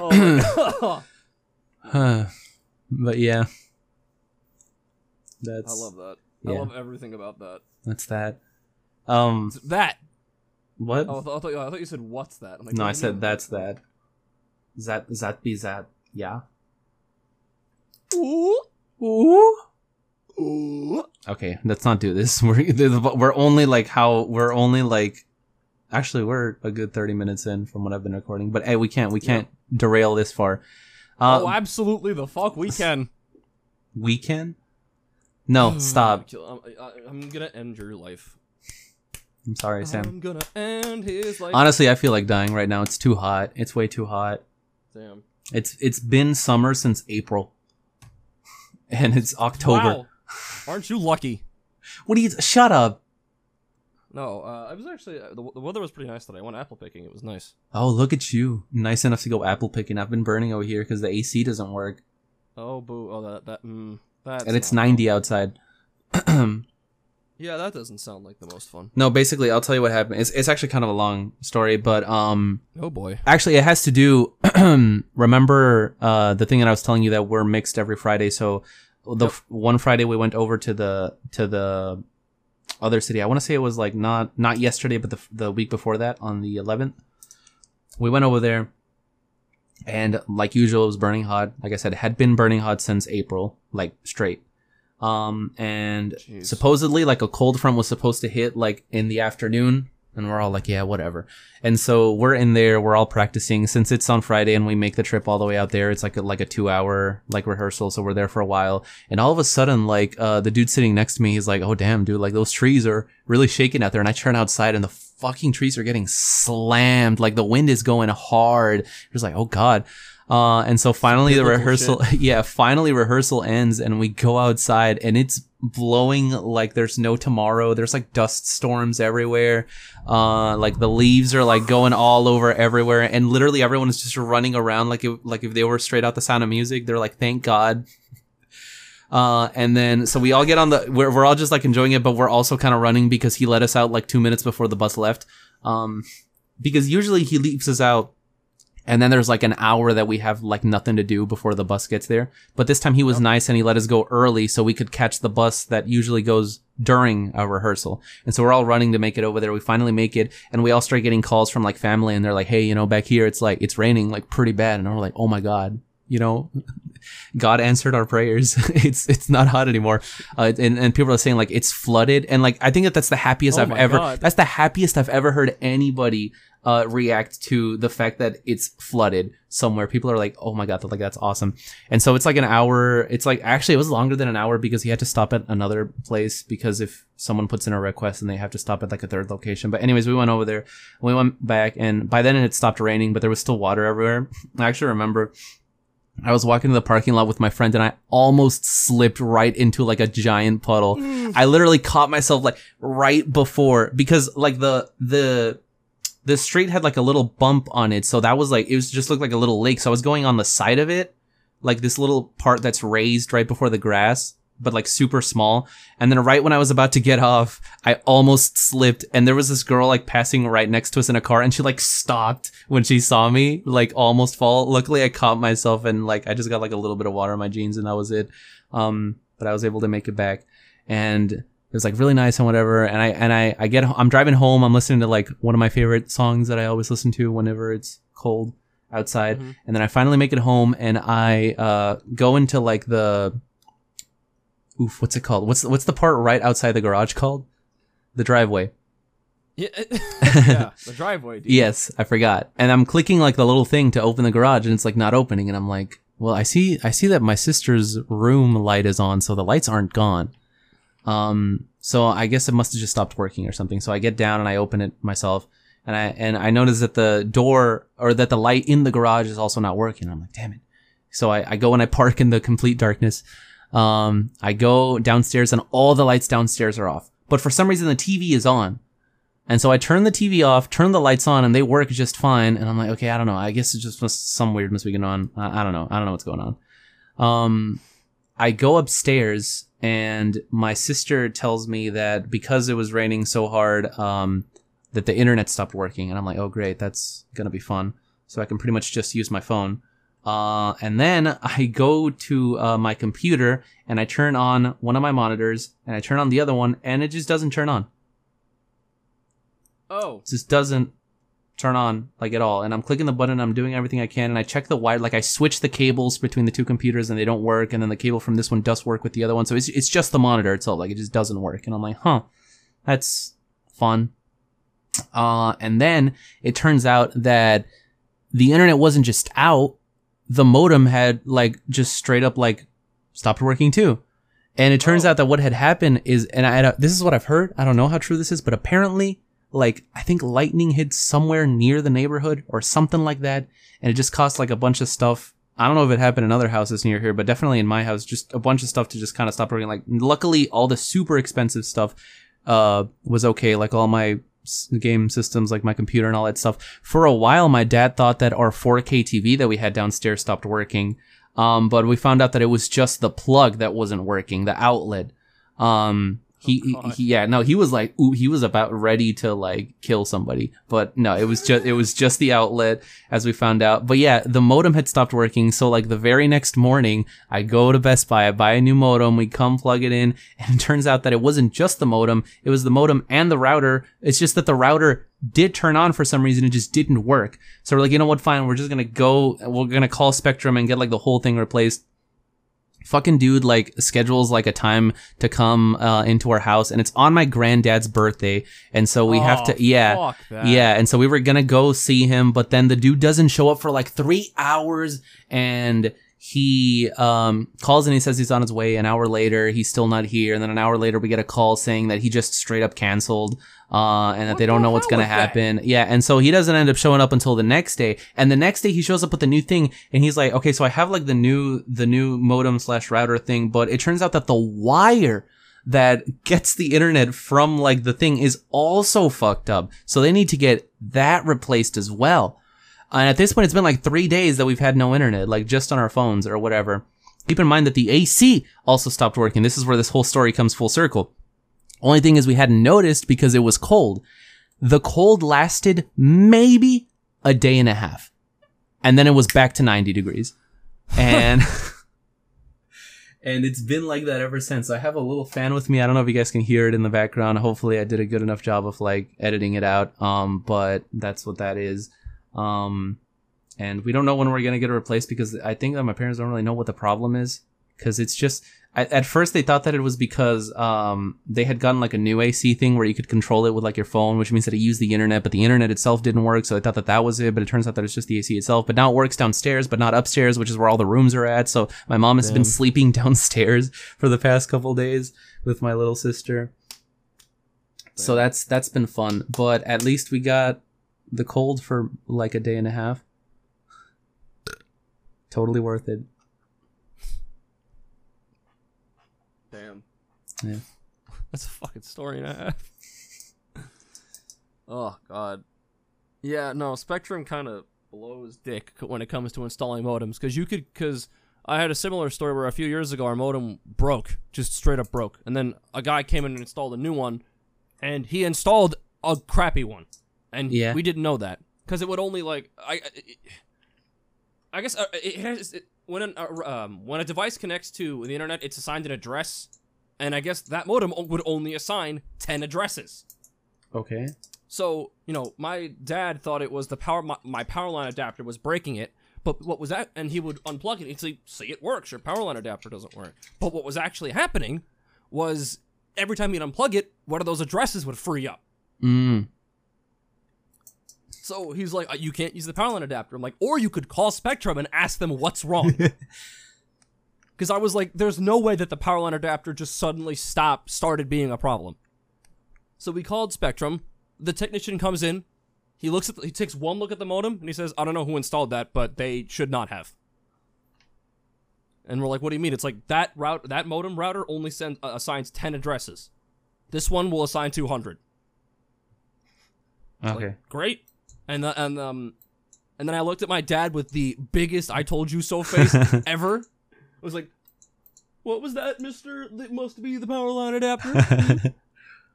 oh. Huh. But yeah. That's I love that. I love everything about that. that's that. Um That. What? Oh, I thought, I thought, I thought you said what's that. I'm like, no, what I said mean? that's that. That that be that. Yeah. Ooh. Ooh. Ooh. Okay, let's not do this. [LAUGHS] We're we're only like how we're only like actually we're a good 30 minutes in from what I've been recording. But hey, we can't we can't derail this far. Uh oh, absolutely the fuck we can. we can? No, stop. [SIGHS] I'm, I'm gonna end your life. I'm sorry, Sam. I'm gonna end his life. Honestly, I feel like dying right now. It's too hot. It's way too hot. Damn. It's it's been summer since April. [LAUGHS] And it's October. Wow. Aren't you lucky? What do you shut up? No, uh, I was actually uh, the, the weather was pretty nice today. I went apple picking. It was nice. Oh, look at you. Nice enough to go apple picking. I've been burning over here because the AC doesn't work. Oh boo! Oh that that mm, that's and it's not 90 outside. [CLEARS THROAT] [CLEARS THROAT] fun. Yeah, that doesn't sound like the most fun. no, basically, I'll tell you what happened. It's, it's actually kind of a long story, but um, Oh boy. actually, it has to do. [CLEARS THROAT] remember uh, the thing that I was telling you that we're mixed every Friday. So the f- one Friday we went over to the to the other city. I want to say it was like not not yesterday, but the the week before that on the 11th. We went over there, and like usual, it was burning hot. Like I said, it had been burning hot since April, like straight. Um, and Jeez. supposedly, like a cold front was supposed to hit like in the afternoon, and we're all like, yeah, whatever. And so we're in there, we're all practicing since it's on Friday, and we make the trip all the way out there. It's like a, like a two hour like rehearsal, so we're there for a while. And all of a sudden, like uh, the dude sitting next to me, he's like, oh damn, dude, like those trees are really shaking out there. And I turn outside, and the fucking trees are getting slammed. Like the wind is going hard. It was like, oh god. Uh, and so finally the rehearsal, [LAUGHS] yeah, finally rehearsal ends and we go outside and it's blowing like there's no tomorrow. There's like dust storms everywhere. Uh, like the leaves are like going all over everywhere and literally everyone is just running around like it, like if they were straight out the sound of music. They're like, thank God. [LAUGHS] Uh, and then so we all get on the we're, we're all just like enjoying it, but we're also kind of running because he let us out like two minutes before the bus left. Um, because usually he leaves us out and then there's like an hour that we have like nothing to do before the bus gets there. But this time he was nice and he let us go early so we could catch the bus that usually goes during a rehearsal. And so we're all running to make it over there. We finally make it and we all start getting calls from like family and they're like, Hey, you know, back here it's like, it's raining like pretty bad. And we're like, Oh my God, you know, [LAUGHS] God answered our prayers. [LAUGHS] it's, it's not hot anymore. Uh, and, and people are saying like it's flooded. And like, I think that that's the happiest Oh I've ever, God. that's the happiest I've ever heard anybody uh, react to the fact that it's flooded somewhere. People are like, "Oh my god, like that's awesome!" And so it's like an hour. It's like actually it was longer than an hour because he had to stop at another place because if someone puts in a request and they have to stop at like a third location. But anyways, we went over there. We went back, and by then it had stopped raining, but there was still water everywhere. [LAUGHS] I actually remember. I was walking to the parking lot with my friend and I almost slipped right into like a giant puddle. I literally caught myself like right before because like the the the street had like a little bump on it, so that was like it was just looked like a little lake. So I was going on the side of it, like this little part that's raised right before the grass, but like super small. And then right when I was about to get off, I almost slipped, and there was this girl like passing right next to us in a car, and she like stopped when she saw me, like almost fall. Luckily, I caught myself, and like I just got like a little bit of water on my jeans, and that was it. Um, but I was able to make it back, and it was like really nice and whatever. And I and I I get I'm driving home. I'm listening to like one of my favorite songs that I always listen to whenever it's cold outside. Mhm. And then I finally make it home, and I uh go into like the oof, what's it called? What's what's the part right outside the garage called? The driveway. Yeah, [LAUGHS] [LAUGHS] yeah, the driveway. Dude. Yes, I forgot. And I'm clicking like the little thing to open the garage and it's like not opening and I'm like, well, I see I see that my sister's room light is on, so the lights aren't gone. Um so I guess it must have just stopped working or something. So I get down and I open it myself and I and I noticed that the door or that the light in the garage is also not working. I'm like, damn it. So I, I go and I park in the complete darkness. Um, I go downstairs and all the lights downstairs are off, but for some reason the TV is on. And so I turn the TV off, turn the lights on, and they work just fine. And I'm like, okay, I don't know. I guess it's just some weird must be going on. I, I don't know. I don't know what's going on. Um, I go upstairs and my sister tells me that because it was raining so hard, um, that the internet stopped working. And I'm like, oh, great. That's going to be fun. So I can pretty much just use my phone. Uh, and then I go to uh, my computer and I turn on one of my monitors and I turn on the other one and it just doesn't turn on. Oh. It just doesn't turn on like at all. And I'm clicking the button, I'm doing everything I can, and I check the wire. Like I switch the cables between the two computers, and they don't work. And then the cable from this one does work with the other one. So it's it's just the monitor itself. Like it just doesn't work. And I'm like, huh, that's fun. Uh, and then it turns out that the internet wasn't just out. The modem had like just straight up like stopped working too. And it turns Oh. out that what had happened is, and I, this is what I've heard. I don't know how true this is, but apparently like I think lightning hit somewhere near the neighborhood or something like that, and it just cost like a bunch of stuff. I don't know if it happened in other houses near here, but definitely in my house, just a bunch of stuff to just kind of stop working. Like, luckily, all the super expensive stuff uh was okay. Like all my game systems, like my computer and all that stuff. For a while, my dad thought that our 4K TV that we had downstairs stopped working. Um, but we found out that it was just the plug that wasn't working, the outlet. Um, Oh, he, Oh, he, yeah, no, he was like, ooh, he was about ready to like kill somebody, but no, it was just, it was just the outlet as we found out. But yeah, the modem had stopped working. So like the very next morning, I go to Best Buy, I buy a new modem, we come plug it in, [LAUGHS] and it turns out that it wasn't just the modem, it was the modem and the router. It's just that the router did turn on for some reason, it just didn't work. So we're like, you know what, fine, we're just gonna go, we're gonna call Spectrum and get like the whole thing replaced fucking dude like schedules like a time to come uh, into our house and it's on my granddad's birthday and so we have Oh, to yeah fuck that. yeah and so we were gonna go see him but then the dude doesn't show up for like three hours and he um calls and he says he's on his way. An hour later he's still not here. And then an hour later we get a call saying that he just straight up canceled uh and that What they don't know what's with that? happen. Yeah and so he doesn't end up showing up until the next day. And the next day he shows up with the new thing and he's like okay so i have like the new the new modem slash router thing but it turns out that the wire that gets the internet from like the thing is also fucked up. So they need to get that replaced as well and at this point it's been like three days that we've had no internet like just on our phones or whatever keep in mind that the ac also stopped working this is where this whole story comes full circle only thing is we hadn't noticed because it was cold. The cold lasted maybe a day and a half. And then it was back to 90 degrees. And [LAUGHS] and it's been like that ever since. I have a little fan with me. I don't know if you guys can hear it in the background. Hopefully I did a good enough job of like editing it out. Um but that's what that is. Um and we don't know when we're going to get it replaced because I think that my parents don't really know what the problem is cuz it's just at, at first they thought that it was because um, they had gotten like a new AC thing where you could control it with like your phone, which means that it used the internet, but the internet itself didn't work. So they thought that that was it, but it turns out that it's just the AC itself. But now it works downstairs, but not upstairs, which is where all the rooms are at. So my mom has been sleeping [LAUGHS] downstairs for the past couple days with my little sister. So that's that's been fun, but at least we got the cold for like a day and a half. Totally worth it. Damn. Yeah. That's a fucking story and a half. [LAUGHS] oh god. Yeah, no, Spectrum kind of blows dick when it comes to installing modems because you could because I had a similar story where a few years ago our modem broke, just straight up broke, and then a guy came in and installed a new one, and he installed a crappy one, and Yeah. we didn't know that because it would only like I. I- I guess uh, it has it, when an, uh, um, when a device connects to the internet, it's assigned an address, and I guess that modem would only assign ten addresses. Okay. So you know, my dad thought it was the power my, my power line adapter was breaking it, but what was that? And he would unplug it. He'd say, "See, it works. Your power line adapter doesn't work." But what was actually happening was every time he'd unplug it, one of those addresses would free up. Mm. So he's like, "Uh, "You can't use the power line adapter." I'm like, "Or you could call Spectrum and ask them what's wrong." [LAUGHS] Because I was like, "There's no way that the power line adapter just suddenly stopped, started being a problem." So we called Spectrum. The technician comes in. He looks at the, he takes one look at the modem and he says, "I don't know who installed that, but they should not have." And we're like, "What do you mean?" It's like that route that modem router only sends uh, assigns 10 addresses. This one will assign 200. Okay. Great. And uh, and um and then I looked at my dad with the biggest "I told you so" face [LAUGHS] ever. I was like, "What was that, Mister? That must be the power line adapter." [LAUGHS]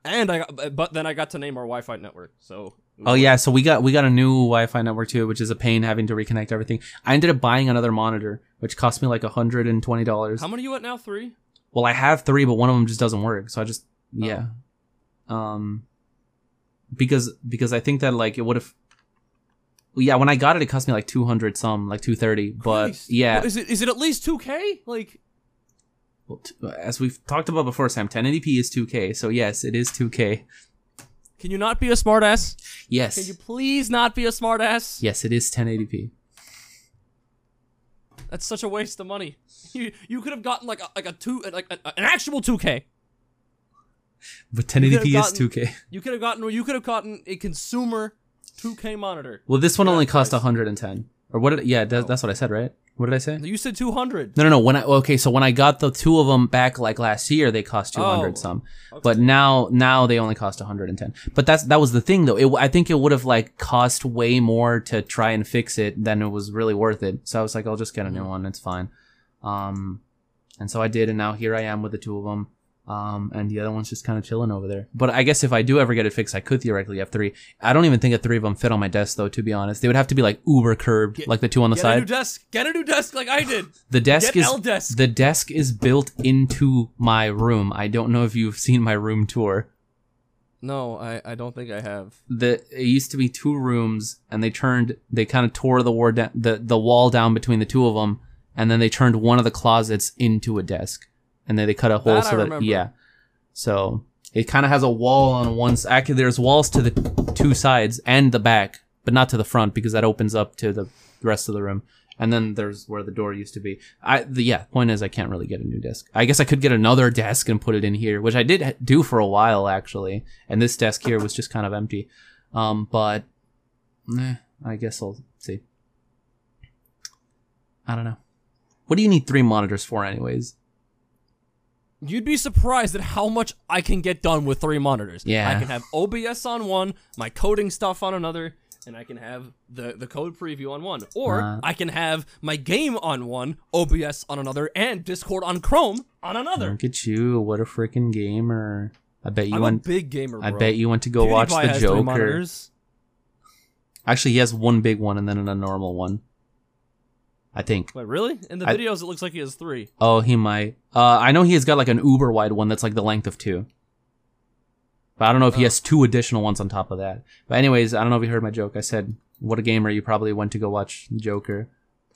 and I got, but then I got to name our Wi-Fi network. So Oh yeah, so we got we got a new Wi-Fi network too, which is a pain having to reconnect everything. I ended up buying another monitor, which cost me like hundred and twenty dollars. How many you at now? Three. Well, I have three, but one of them just doesn't work. So I just yeah, um, because because I think that like it would have. Yeah, when I got it, it cost me like two hundred some, like two thirty. But Christ. yeah, is it is it is at least two K? Like well, t- as we've talked about before, Sam, 1080p is 2K. So yes, it is 2K. Can you not be a smartass? Yes, Can you please not be a smartass? yes, it is 1080p. That's such a waste of money. You you could have gotten like a, like a two like a, an actual 2K. But 1080p is gotten- 2K. You could have gotten you could have gotten a consumer 2K monitor. Well, this one For only cost price. 110. Or what? Did, yeah, that, Oh. that's what I said, right? What did I say? You said 200. No, no, no. When I okay, so when I got the two of them back like last year, they cost 200 Oh, some. okay. But now now they only cost 110. But that's that was the thing though. It, I think it would have like cost way more to try and fix it than it was really worth it. So I was like, I'll just get a new Mm-hmm. one. It's fine. Um, and so I did, and now here I am with the two of them. Um, and the other one's just kind of chilling over there. But I guess if I do ever get it fixed, I could theoretically have three. I don't even think a three of them fit on my desk though. To be honest, they would have to be like uber curved, Get- like the two on the Get a new side. desk. Get a new desk like I did. [SIGHS] The desk Get is L desk. the desk is built into my room. I don't know if you've seen my room tour. No, I, I don't think I have. The it used to be two rooms, and they turned they kind of tore the wall down, the the wall down between the two of them, and then they turned one of the closets into a desk, and then they cut a hole That so I that remember. yeah, so it kind of has a wall on one. s- Actually, there's walls to the two sides and the back, but not to the front because that opens up to the rest of the room. And then there's where the door used to be. I the yeah point is I can't really get a new desk. I guess I could get another [LAUGHS] desk and put it in here, which I did do for a while actually. And this desk here was just kind of empty. Um, but eh, I guess I'll see. I don't know. What do you need three monitors for, anyways? You'd be surprised at how much I can get done with three monitors. Yeah. I can have OBS on one, my coding stuff on another, and I can have the, the code preview on one. Or Uh. I can have my game on one, OBS on another, and Discord on Chrome on another. Look at you! What a freaking gamer! I bet you I'm went. a big gamer, bro. I bet you went to go watch the Joker. Actually, he has one big one and then a normal one. I think. Wait, really? In the I- videos, it looks like he has three. Oh, he might. Uh, I know he has got like an uber wide one that's like the length of two. But I don't know if he Oh. has two additional ones on top of that. But anyways, I don't know if you heard my joke. I said, "What a gamer!" You probably went to go watch Joker.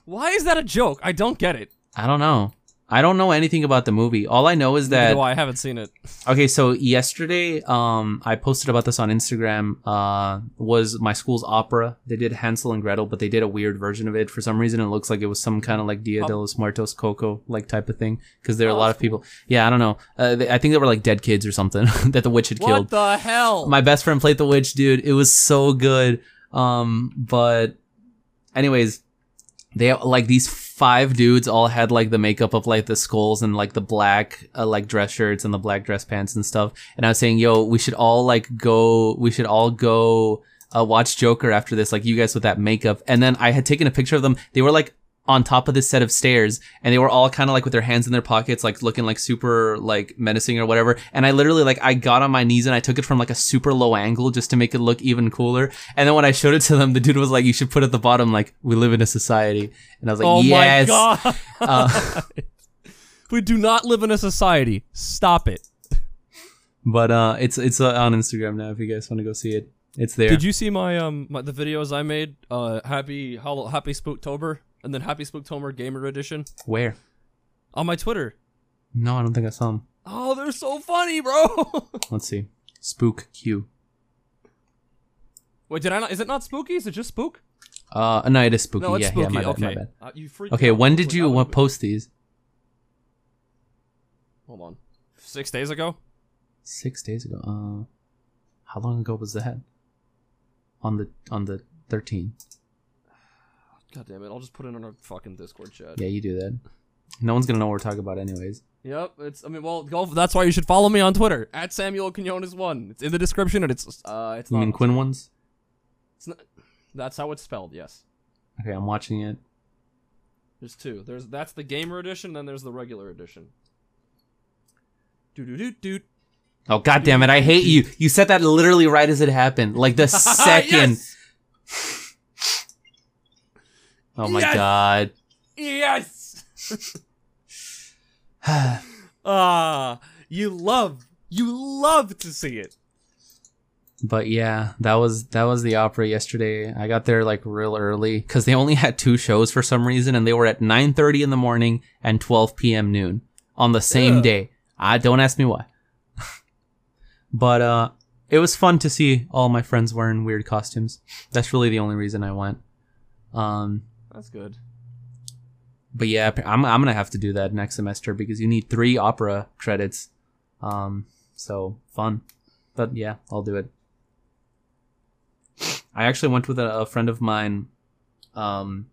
Why is that a joke? I don't get it. I don't know. I don't know anything about the movie. All I know is that I. Haven't seen it. Okay, so yesterday, um, I posted about this on Instagram. Uh, was my school's opera? They did Hansel and Gretel, but they did a weird version of it. For some reason, it looks like it was some kind of like Dia de los Muertos Coco like type of thing. Because there are a Oh, lot of people. Yeah, I don't know. Uh, they, I think they were like dead kids or something [LAUGHS] that the witch had What killed. What the hell? My best friend played the witch, dude. It was so good. Um, but anyways, they like these five dudes all had like the makeup of like the skulls and like the black uh, like dress shirts and the black dress pants and stuff. And I was saying, yo, we should all like go. We should all go. Uh, watch Joker after this, like you guys with that makeup. And then I had taken a picture of them. They were like on top of this set of stairs and they were all kind of like with their hands in their pockets like looking like super like menacing or whatever and i literally like i got on my knees and i took it from like a super low angle just to make it look even cooler and then when i showed it to them the dude was like you should put at the bottom like we live in a society and i was like oh yes my god. Uh, [LAUGHS] we do not live in a society. Stop it. but uh it's it's uh, on instagram now if you guys want to go see it it's there Did you see my um my, the videos I made? Uh, happy Happy Spooktober and then Happy Spooktober Gamer Edition where on my Twitter. no i don't think i saw them Oh, they're so funny, bro. [LAUGHS] let's see spook q Wait, did I not? Is it not spooky? Is it just spook? uh no it is spooky No, it's yeah spooky. yeah my bad, okay. my bad. Uh, you okay when did you uh, post these Hold on. Six days ago. Six days ago. Uh, how long ago was that? on the on the 13th. God damn it! I'll just put it on our fucking Discord chat. Yeah, you do that. No one's gonna know what we're talking about, anyways. Yep, it's. I mean, well, go, that's why you should follow me on Twitter at Samuel Quinones one. It's in the description, and it's. Uh, it's You not. mean Quinn ones? It's not, that's how it's spelled. Yes. Okay, I'm watching it. There's two. There's that's the gamer edition, then there's the regular edition. Doo doo doo doo. Oh god damn it! I hate you. You said that literally right as it happened, like the [LAUGHS] second. yes! Oh my Yes! god. Yes. [SIGHS] Ah, you love, you love to see it. But yeah, that was that was the opera yesterday. I got there like real early because they only had two shows for some reason, and they were at 9:30 in the morning and 12 p.m. noon on the same Ugh. day. I don't ask me why. [LAUGHS] but uh, it was fun to see all my friends wearing weird costumes. That's really the only reason I went. Um, That's good. but yeah, I'm I'm gonna have to do that next semester because you need three opera credits. Um, so fun. But yeah, I'll do it. I actually went with a, a friend of mine. Um,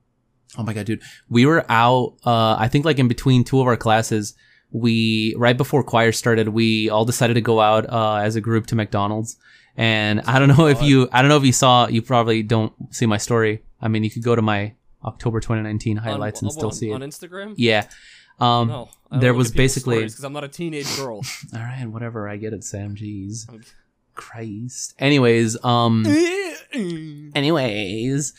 oh my god, dude, we were out. Uh, I think like in between two of our classes, we right before choir started, we all decided to go out uh, as a group to McDonald's. And I don't know if you, I don't know if you saw. You probably don't see my story. I mean, you could go to my October 2019 highlights on, and still on, see it. on Instagram. Yeah. Um, No, there was basically- stories 'cause I'm not a teenage girl. [LAUGHS] All right, whatever. I get it, Sam. Jeez. Okay. Christ. Anyways, um, [LAUGHS] anyways,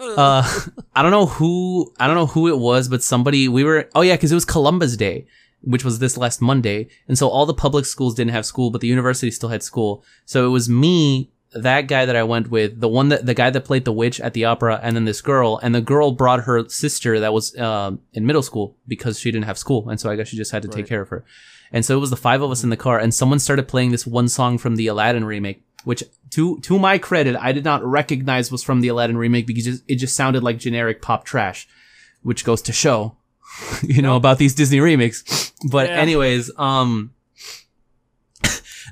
uh, [LAUGHS] I don't know who, I don't know who it was, but somebody, we were, oh yeah, cause it was Columbus Day, which was this last Monday. And so all the public schools didn't have school, but the university still had school. So it was me, that guy that I went with, the one that, the guy that played the witch at the opera, and then this girl, and the girl brought her sister that was, um, in middle school because she didn't have school. And so I guess she just had to take care of her. And so it was the five of us in the car, and someone started playing this one song from the Aladdin remake, which, to to my credit, I did not recognize was from the Aladdin remake because it just, it just sounded like generic pop trash, which goes to show, [LAUGHS] you know, about these Disney remakes. But Yeah. anyways, um,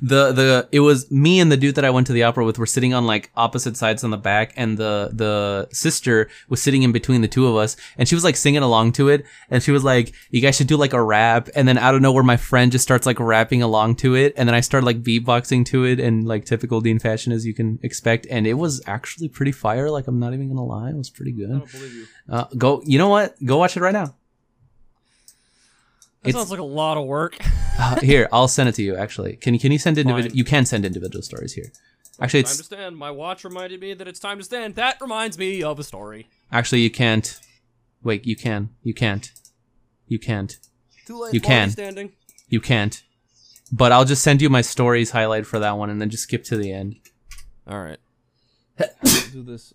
the the it was me and the dude that I went to the opera with were sitting on like opposite sides on the back, and the the sister was sitting in between the two of us, and she was like singing along to it, and she was like, "You guys should do like a rap," and then out of nowhere, my friend just starts like rapping along to it, and then I started like beatboxing to it, and like typical Dean fashion as you can expect, and it was actually pretty fire. Like I'm not even gonna lie, it was pretty I good. don't believe you. Uh, go, you know what? Go watch it right now. That sounds like a lot of work. [LAUGHS] Uh, here, I'll send it to you. Actually, can can you send individual? Fine. You can send individual stories here. Actually, time to it's stand. My watch reminded me that it's time to stand. That reminds me of a story. actually you can't. Wait, you can. You can't. You can't. Too late. You can. Standing. You can't. But I'll just send you my stories highlight for that one, and then just skip to the end. All right. [COUGHS] do this.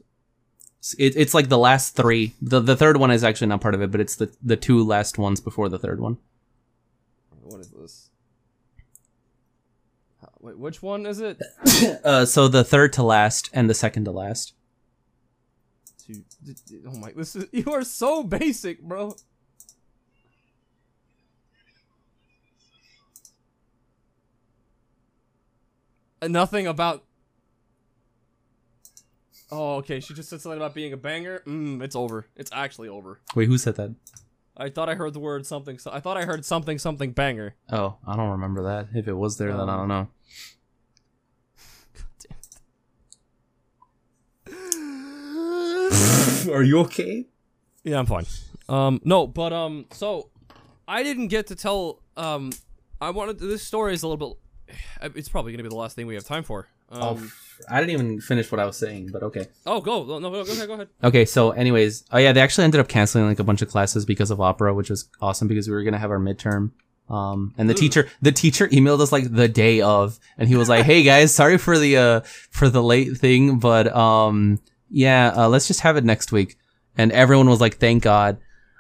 It, it's like the last three. The the third one is actually not part of it, but it's the the two last ones before the third one. What is this? Uh, Wait, which one is it? [COUGHS] Uh, so the third to last and the second to last. Two- d- d- Oh my! This is [LAUGHS] you are so basic, bro. Nothing about. Oh, okay. She just said something about being a banger. Mm, it's over. It's actually over. Wait, who said that? I thought I heard the word something. So I thought I heard something something banger. Oh, I don't remember that. If it was there, then I don't know. [LAUGHS] Are you okay? Yeah, I'm fine. Um, no, but um, so I didn't get to tell. Um, I wanted this story is a little bit. [SIGHS] It's probably gonna be the last thing we have time for. Um, I didn't even finish what I was saying, but okay. oh, go no, no, go ahead, go ahead. Okay, so anyways, oh yeah, they actually ended up canceling like a bunch of classes because of opera, which was awesome because we were gonna have our midterm. Um, and the Ooh. teacher, the teacher emailed us like the day of, and he was like, "Hey guys, sorry for the uh for the late thing, but um, yeah, uh, let's just have it next week." And everyone was like, "Thank God."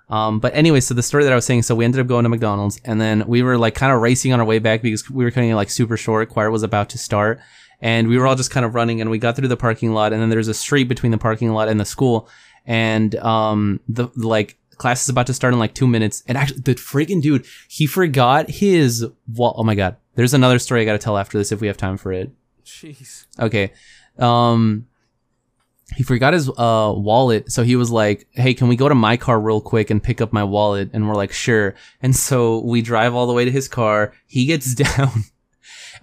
Um, but anyway, so the story that I was saying, so we ended up going to McDonald's, and then we were like kind of racing on our way back because we were cutting it like super short. Choir was about to start, and we were all just kind of running, and we got through the parking lot, and then there's a street between the parking lot and the school, and um, the like class is about to start in like two minutes, and actually the freaking dude, he forgot his wall. Oh my god, there's another story I got to tell after this if we have time for it. Jeez. Okay. Um he forgot his uh wallet so he was like hey can we go to my car real quick and pick up my wallet and we're like sure and so we drive all the way to his car he gets [LAUGHS] down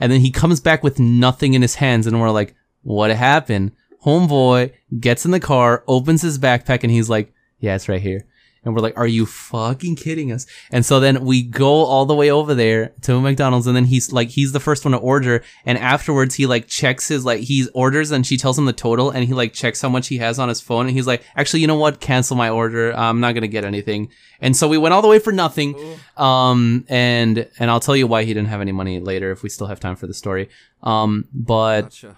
and then he comes back with nothing in his hands and we're like what happened? Homeboy gets in the car opens his backpack and he's like yeah it's right here and we're like, are you fucking kidding us? And so then we go all the way over there to McDonald's and then he's like, he's the first one to order. And afterwards he like checks his, like, he orders and she tells him the total and he like checks how much he has on his phone. And he's like, actually, you know what? Cancel my order. I'm not going to get anything. And so we went all the way for nothing. Um, and, and I'll tell you why he didn't have any money later if we still have time for the story. Um, but Gotcha.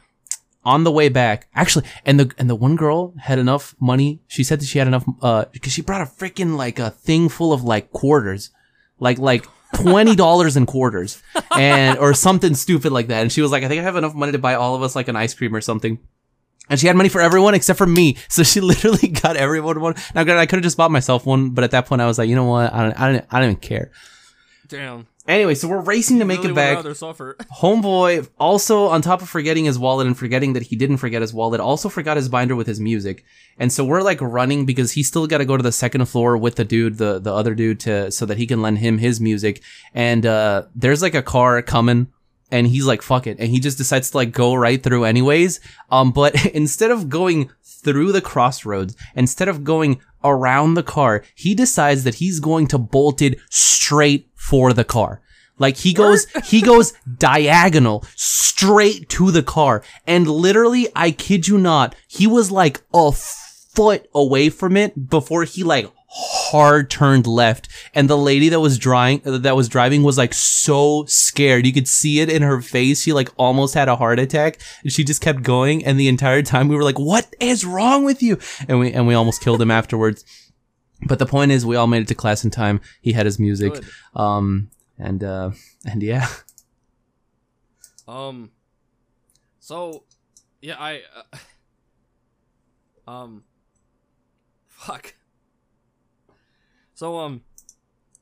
On the way back actually and the and the one girl had enough money. She said that she had enough uh because she brought a freaking like a thing full of like quarters. Like like twenty [LAUGHS] dollars in quarters and or something stupid like that. And she was like i think i have enough money to buy all of us like an ice cream or something. And she had money for everyone except for me. So she [LAUGHS] literally got everyone one now granted, i could have just bought myself one but at that point i was like you know what? I don't i don't, I don't even care. Damn. Anyway so we're racing to make really it back. [LAUGHS] Homeboy also on top of forgetting his wallet and forgetting that he didn't forget his wallet, also forgot his binder with his music. And so we're like running because he's still got to go to the second floor with the dude, the the other dude to so that he can lend him his music. And uh there's like a car coming and he's like fuck it and he just decides to like go right through anyways. Um but [LAUGHS] instead of going through the crossroads, instead of going around the car, he decides that he's going to bolt it straight for the car. Like he goes, he goes diagonal straight to the car. And literally, I kid you not, he was like a foot away from it before he like hard turned left. And the lady that was driving, that was driving was like so scared. You could see it in her face. She like almost had a heart attack and she just kept going. And the entire time we were like, what is wrong with you? And we, and we almost killed him afterwards. But the point is, we all made it to class in time. He had his music. Good. Um, and, uh, and yeah. [LAUGHS] Um. So, yeah, I. Uh, [LAUGHS] um. Fuck. So um,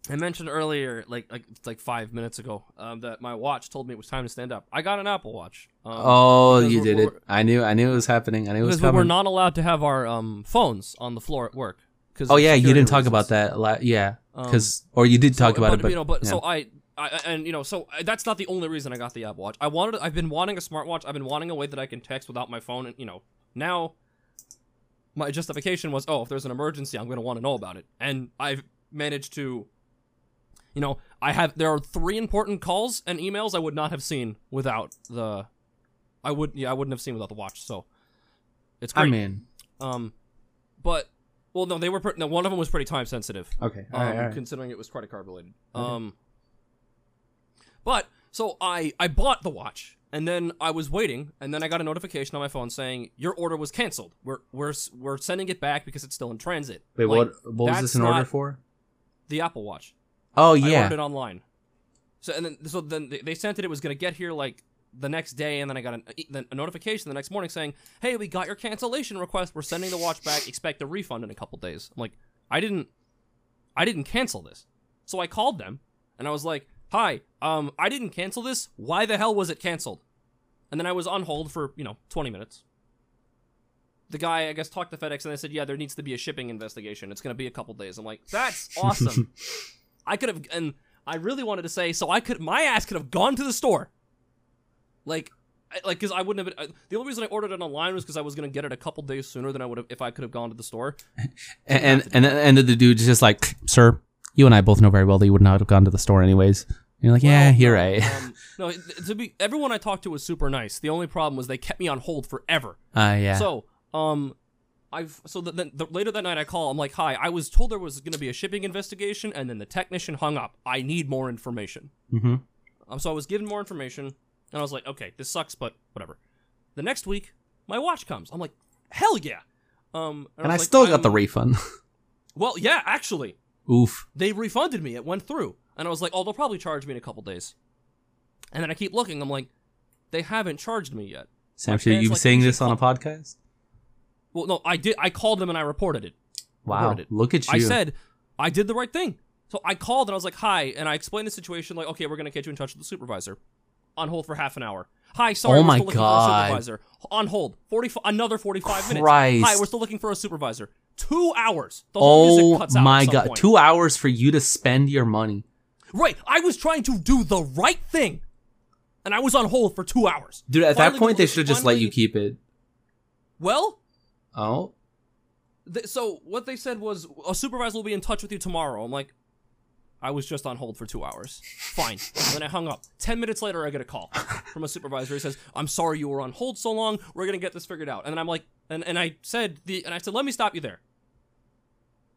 I mentioned earlier, like like like five minutes ago, um, that my watch told me it was time to stand up. I got an Apple Watch. Um, Oh, you did it. I knew. I knew it was happening. I knew it was Because we're not allowed to have our um phones on the floor at work. 'Cause oh yeah, you didn't talk about that. a lot. Yeah, Um, because or you did So, talk about it, but you know, but yeah. so I, I, and you know, so that's not the only reason I got the Apple Watch. I wanted, I've been wanting a smartwatch. I've been wanting a way that I can text without my phone, and you know, now my justification was, oh, if there's an emergency, I'm going to want to know about it, and I've managed to, you know, I have there are three important calls and emails I would not have seen without the, I would, yeah, I wouldn't have seen without the watch. So it's great. I mean, um, but well, no, they were pre- no, one of them was pretty time sensitive okay, all um, right, all right. considering it was credit card related. Um, but so I I bought the watch, and then I was waiting, and then I got a notification on my phone saying your order was canceled. We're we're we're sending it back because it's still in transit. Wait, Like, what? What was this in order for? The Apple Watch. Oh yeah, I ordered it online. So and then so then they- they sent it. It was gonna get here like the next day, and then I got an, a, a notification the next morning saying, "Hey, we got your cancellation request. We're sending the watch back. Expect a refund in a couple days." I'm like, I didn't, I didn't cancel this. So I called them, and I was like, "Hi, um, I didn't cancel this. Why the hell was it canceled?" And then I was on hold for you know 20 minutes. The guy, I guess, talked to FedEx, and they said, "Yeah, there needs to be a shipping investigation. It's gonna be a couple days." I'm like, "That's [LAUGHS] awesome." I could have, and I really wanted to say, so I could, my ass could have gone to the store, like, I- like, because I wouldn't have been. uh, The only reason I ordered it online was because I was gonna get it a couple days sooner than I would have if I could have gone to the store. [LAUGHS] and and and, and then the dude's just like, sir, you and I both know very well that you would not have gone to the store anyways. And you're like, yeah, you're right. Um, no, to be everyone I talked to was super nice. The only problem was they kept me on hold forever. Uh, yeah. So, um, I've so the, the, later that night I call. I'm like, hi, I was told there was gonna be a shipping investigation, and then the technician hung up. I need more information. mm-hmm. Um, so I was given more information, and I was like, okay, this sucks, but whatever. The next week, my watch comes. I'm like, hell yeah. Um, And I was like, still got the refund. [LAUGHS] well, yeah, actually, Oof. they refunded me. It went through, and I was like, oh, they'll probably charge me in a couple days. And then I keep looking. I'm like, they haven't charged me yet. Sam, should you be like saying this on a podcast? Well, no, I did. I called them and I reported it. Wow. Reported it. Look at you. I said I did the right thing. So I called and I was like, "Hi," and I explained the situation. Like, okay, we're gonna get you in touch with the supervisor. On hold for half an hour. Hi, oh sorry, Oh we're my still looking God. for a supervisor. On hold. 40, another 45 minutes. Christ. Hi, we're still looking for a supervisor. Two hours. The whole Oh music cuts out my god, point. two hours for you to spend your money. Right. I was trying to do the right thing, and I was on hold for two hours. Dude, at Finally, that point, they should have just let you keep it. Well, Oh, th- so what they said was a supervisor will be in touch with you tomorrow. I'm like, I was just on hold for two hours. Fine. and then I hung up. Ten minutes later, I get a call from a supervisor. He says, "I'm sorry you were on hold so long. We're gonna get this figured out." And then I'm like, and, and I said the and I said, "Let me stop you there."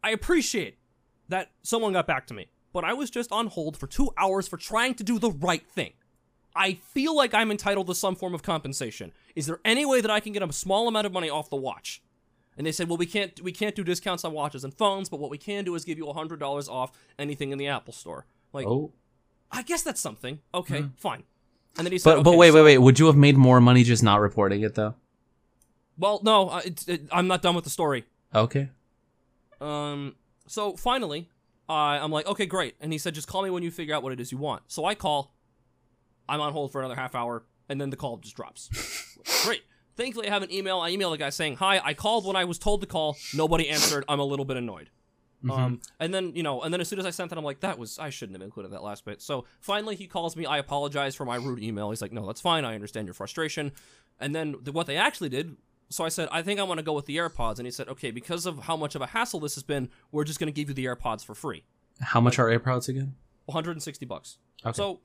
I appreciate that someone got back to me, but I was just on hold for two hours for trying to do the right thing. I feel like I'm entitled to some form of compensation. Is there any way that I can get a small amount of money off the watch? And they said, "Well, we can't we can't do discounts on watches and phones, but what we can do is give you hundred dollars off anything in the Apple Store." Like, oh. I guess that's something. Okay, fine. And then he said, But but "Okay, wait so- wait wait. Would you have made more money just not reporting it though? Well, no, uh, it, I'm not done with the story. Okay. Um, so finally, uh, I'm like, okay, great. And he said, just call me when you figure out what it is you want. So I call. I'm on hold for another half hour, and then the call just drops. [LAUGHS] great. Thankfully, I have an email. I emailed the guy saying, "Hi, I called when I was told to call. Nobody answered. I'm a little bit annoyed." Um, and then you know, and then as soon as I sent that, I'm like, "That was I shouldn't have included that last bit." So finally, he calls me. I apologize for my rude email. He's like, "No, that's fine. I understand your frustration." And then th- what they actually did. So I said, I think I want to go with the AirPods, and he said, okay, because of how much of a hassle this has been, we're just going to give you the AirPods for free, How much are AirPods again? 160 bucks. Okay. So,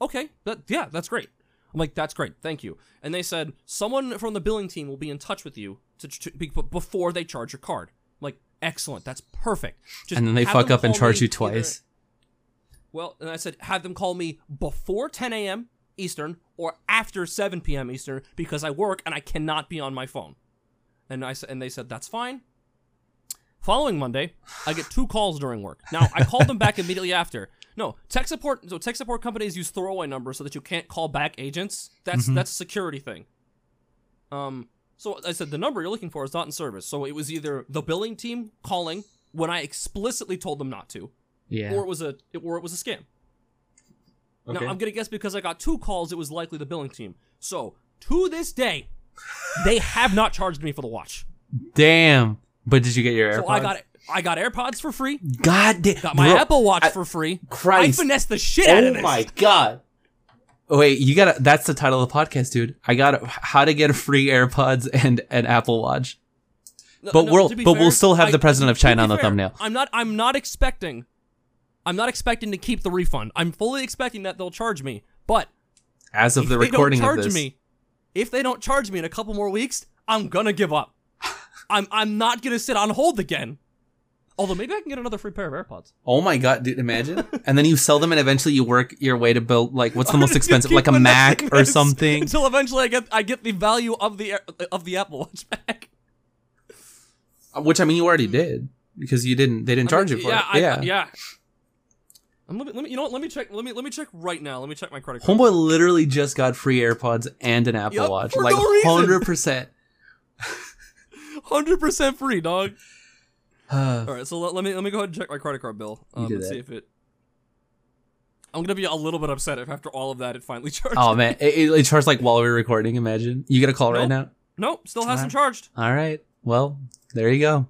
okay, that yeah, that's great. I'm like, that's great, thank you. And they said someone from the billing team will be in touch with you to, to be, before they charge your card. I'm like, excellent, that's perfect. Just And then they fuck up and charge you twice. well, and I said, have them call me before 10 a.m. Eastern or after 7 p.m. Eastern because I work and I cannot be on my phone. And I said, and they said that's fine. Following Monday, I get two calls during work. Now I called them back [LAUGHS] immediately after. No, tech support. So tech support companies use throwaway numbers so that you can't call back agents. That's that's a security thing. Um. So I said the number you're looking for is not in service. So it was either the billing team calling when I explicitly told them not to, Yeah. or it was a or it was a scam. Okay. Now I'm gonna guess because I got two calls, it was likely the billing team. So to this day, they have not charged me for the watch. Damn. But did you get your AirPods? So I got I got AirPods for free, God damn. got my Bro, Apple Watch I- for free. Christ. I finessed the shit out of oh this. Oh my god. Oh, wait, you gotta. That's the title of the podcast, dude. I got how to get a free AirPods and [LAUGHS] an Apple Watch. No, But no, we'll- to be but we'll still have the president of China on the fair, thumbnail. I'm not. I'm not expecting. I'm not expecting to keep the refund. I'm fully expecting that they'll charge me. But As of if the they don't recording charge of this, me, if they don't charge me in a couple more weeks, I'm gonna give up. [LAUGHS] I'm I'm not gonna sit on hold again. Although maybe I can get another free pair of AirPods. oh my god, dude, imagine. [LAUGHS] and then you sell them, and eventually you work your way to build like what's the [LAUGHS] most expensive, like a Mac [LAUGHS] or something. until eventually I get I get the value of the Air- of the Apple Watch back. Uh, which I mean, you already did because you didn't. They didn't charge you for yeah, it. I, yeah. yeah. I'm let me, let me you know what? Let me check. Let me let me check right now. Let me check my credit card. Homeboy literally just got free AirPods and an Apple Yup, Watch, like hundred percent. Hundred percent free, dog. All right, so let, let me let me go ahead and check my credit card bill um, and that. see if it. I'm gonna be a little bit upset if after all of that it finally [LAUGHS] charged. Oh man, it, it, charged like while we were recording. Imagine you get a call right now. Nope, still hasn't charged. All right, well there you go.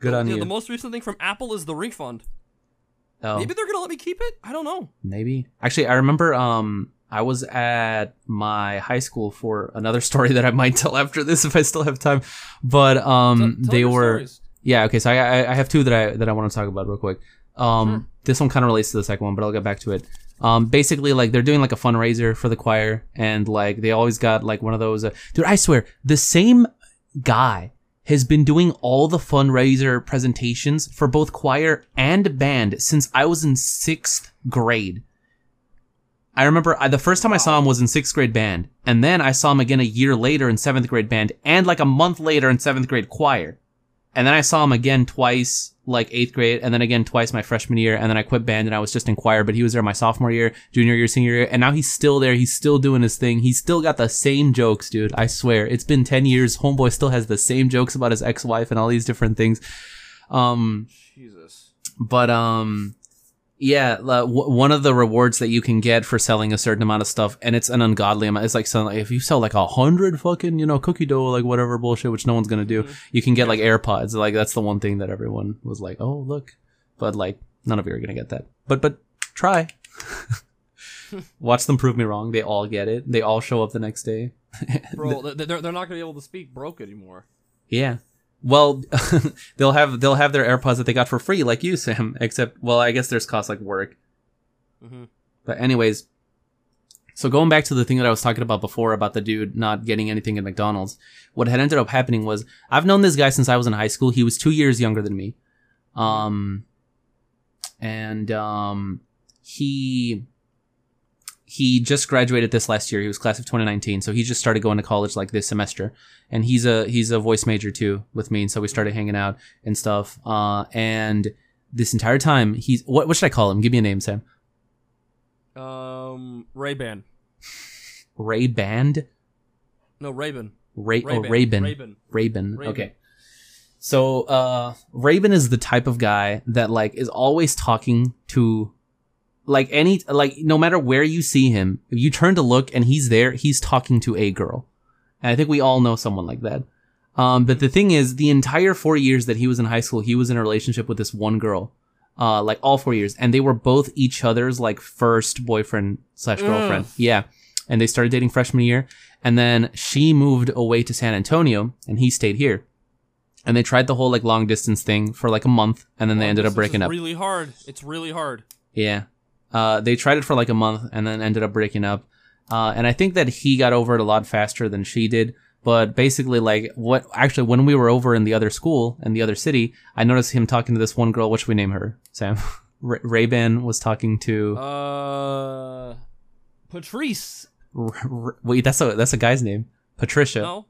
Good on Yeah, you. The most recent thing from Apple is the refund. oh, Maybe they're gonna let me keep it. I don't know. maybe. Actually, I remember. Um, I was at my high school for another [LAUGHS] story that I might tell after this if I still have time. But um, Tell- tell they were. stories. Yeah. Okay. So I, I I have two that I that I want to talk about real quick. Um, Sure. this one kind of relates to the second one, but I'll get back to it. Um, basically, like they're doing like a fundraiser for the choir, and like they always got like one of those. Uh, dude, I swear, the same guy has been doing all the fundraiser presentations for both choir and band since I was in sixth grade. I remember I, the first time I saw him was in sixth grade band, and then I saw him again a year later in seventh grade band, and like a month later in seventh grade choir. And then I saw him again twice, like eighth grade, and then again twice my freshman year, and then I quit band and I was just in choir, but he was there my sophomore year, junior year, senior year, and now he's still there. He's still doing his thing. He's still got the same jokes, dude. I swear. It's been 10 years. Homeboy still has the same jokes about his ex-wife and all these different things. Um, Jesus. but um Yeah, uh, w- one of the rewards that you can get for selling a certain amount of stuff, and it's an ungodly amount. It's like if you sell like a hundred fucking you know cookie dough like whatever bullshit, which no one's gonna do. Mhm. You can get like AirPods. Like that's the one thing that everyone was like, oh look, but like none of you are gonna get that. But but try. [LAUGHS] Watch them prove me wrong. They all get it. They all show up the next day. [LAUGHS] Bro, they're, they're not gonna be able to speak broke anymore. Yeah. Well, [LAUGHS] they'll have they'll have their AirPods that they got for free, like you, Sam. [LAUGHS] Except, well, I guess there's costs like work. hmm But anyways, so going back to the thing that I was talking about before about the dude not getting anything at McDonald's, what had ended up happening was I've known this guy since I was in high school. He was two years younger than me, um, and um, he he just graduated this last year. He was class of 2019, so he just started going to college like this semester. And he's a he's a voice major too with me, and so we started hanging out and stuff. Uh, and this entire time, he's what what should I call him? Give me a name, Sam. Um, Ray Ban. Ray Band, No, Raven. Ray Ray or Raven, Raven. Raven. Raven. Okay. So, uh, Raven is the type of guy that like is always talking to, like any like no matter where you see him, if you turn to look and he's there, he's talking to a girl. And I think we all know someone like that. Um, but the thing is, the entire four years that he was in high school, he was in a relationship with this one girl. Uh, like all four years, and they were both each other's like first boyfriend slash girlfriend. Yeah, and they started dating freshman year, and then she moved away to San Antonio, and he stayed here. And they tried the whole like long distance thing for like a month, and then they ended up breaking up. Really hard. It's really hard. Yeah. Uh, they tried it for like a month and then ended up breaking up. Uh, and I think that he got over it a lot faster than she did. But basically, like, what actually, when we were over in the other school in the other city, I noticed him talking to this one girl. What should we name her? Sam? [LAUGHS] Ray- Ray-Ban was talking to. Uh, Patrice. R- R- wait, that's a that's a guy's name. Patricia. No,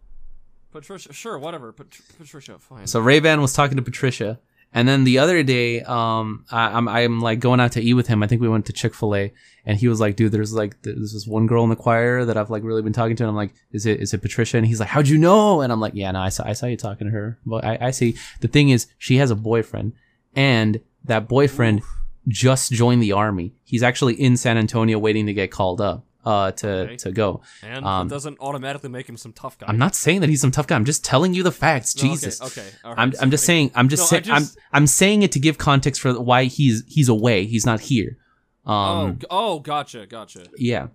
Patricia. Sure, whatever. Pat- Patricia, fine. So Ray-Ban was talking to Patricia, and then the other day, um, I, I'm I'm like going out to eat with him. I think we went to Chick Fil A, and he was like, "Dude, there's like there's this one girl in the choir that I've like really been talking to." And I'm like, "Is it is it Patricia?" And he's like, "How'd you know?" And I'm like, "Yeah, no, I saw I saw you talking to her." But I, I see. The thing is, she has a boyfriend, and that boyfriend Oof. just joined the army. He's actually in San Antonio waiting to get called up uh to Okay. to go. and um, it doesn't automatically make him some tough guy. I'm not saying that he's some tough guy. I'm just telling you the facts. No, Jesus. Okay. right, I'm, I'm just saying I'm just No, saying I'm I'm saying it to give context for why he's he's away. He's not here. Oh, Um g- oh, gotcha, gotcha. yeah.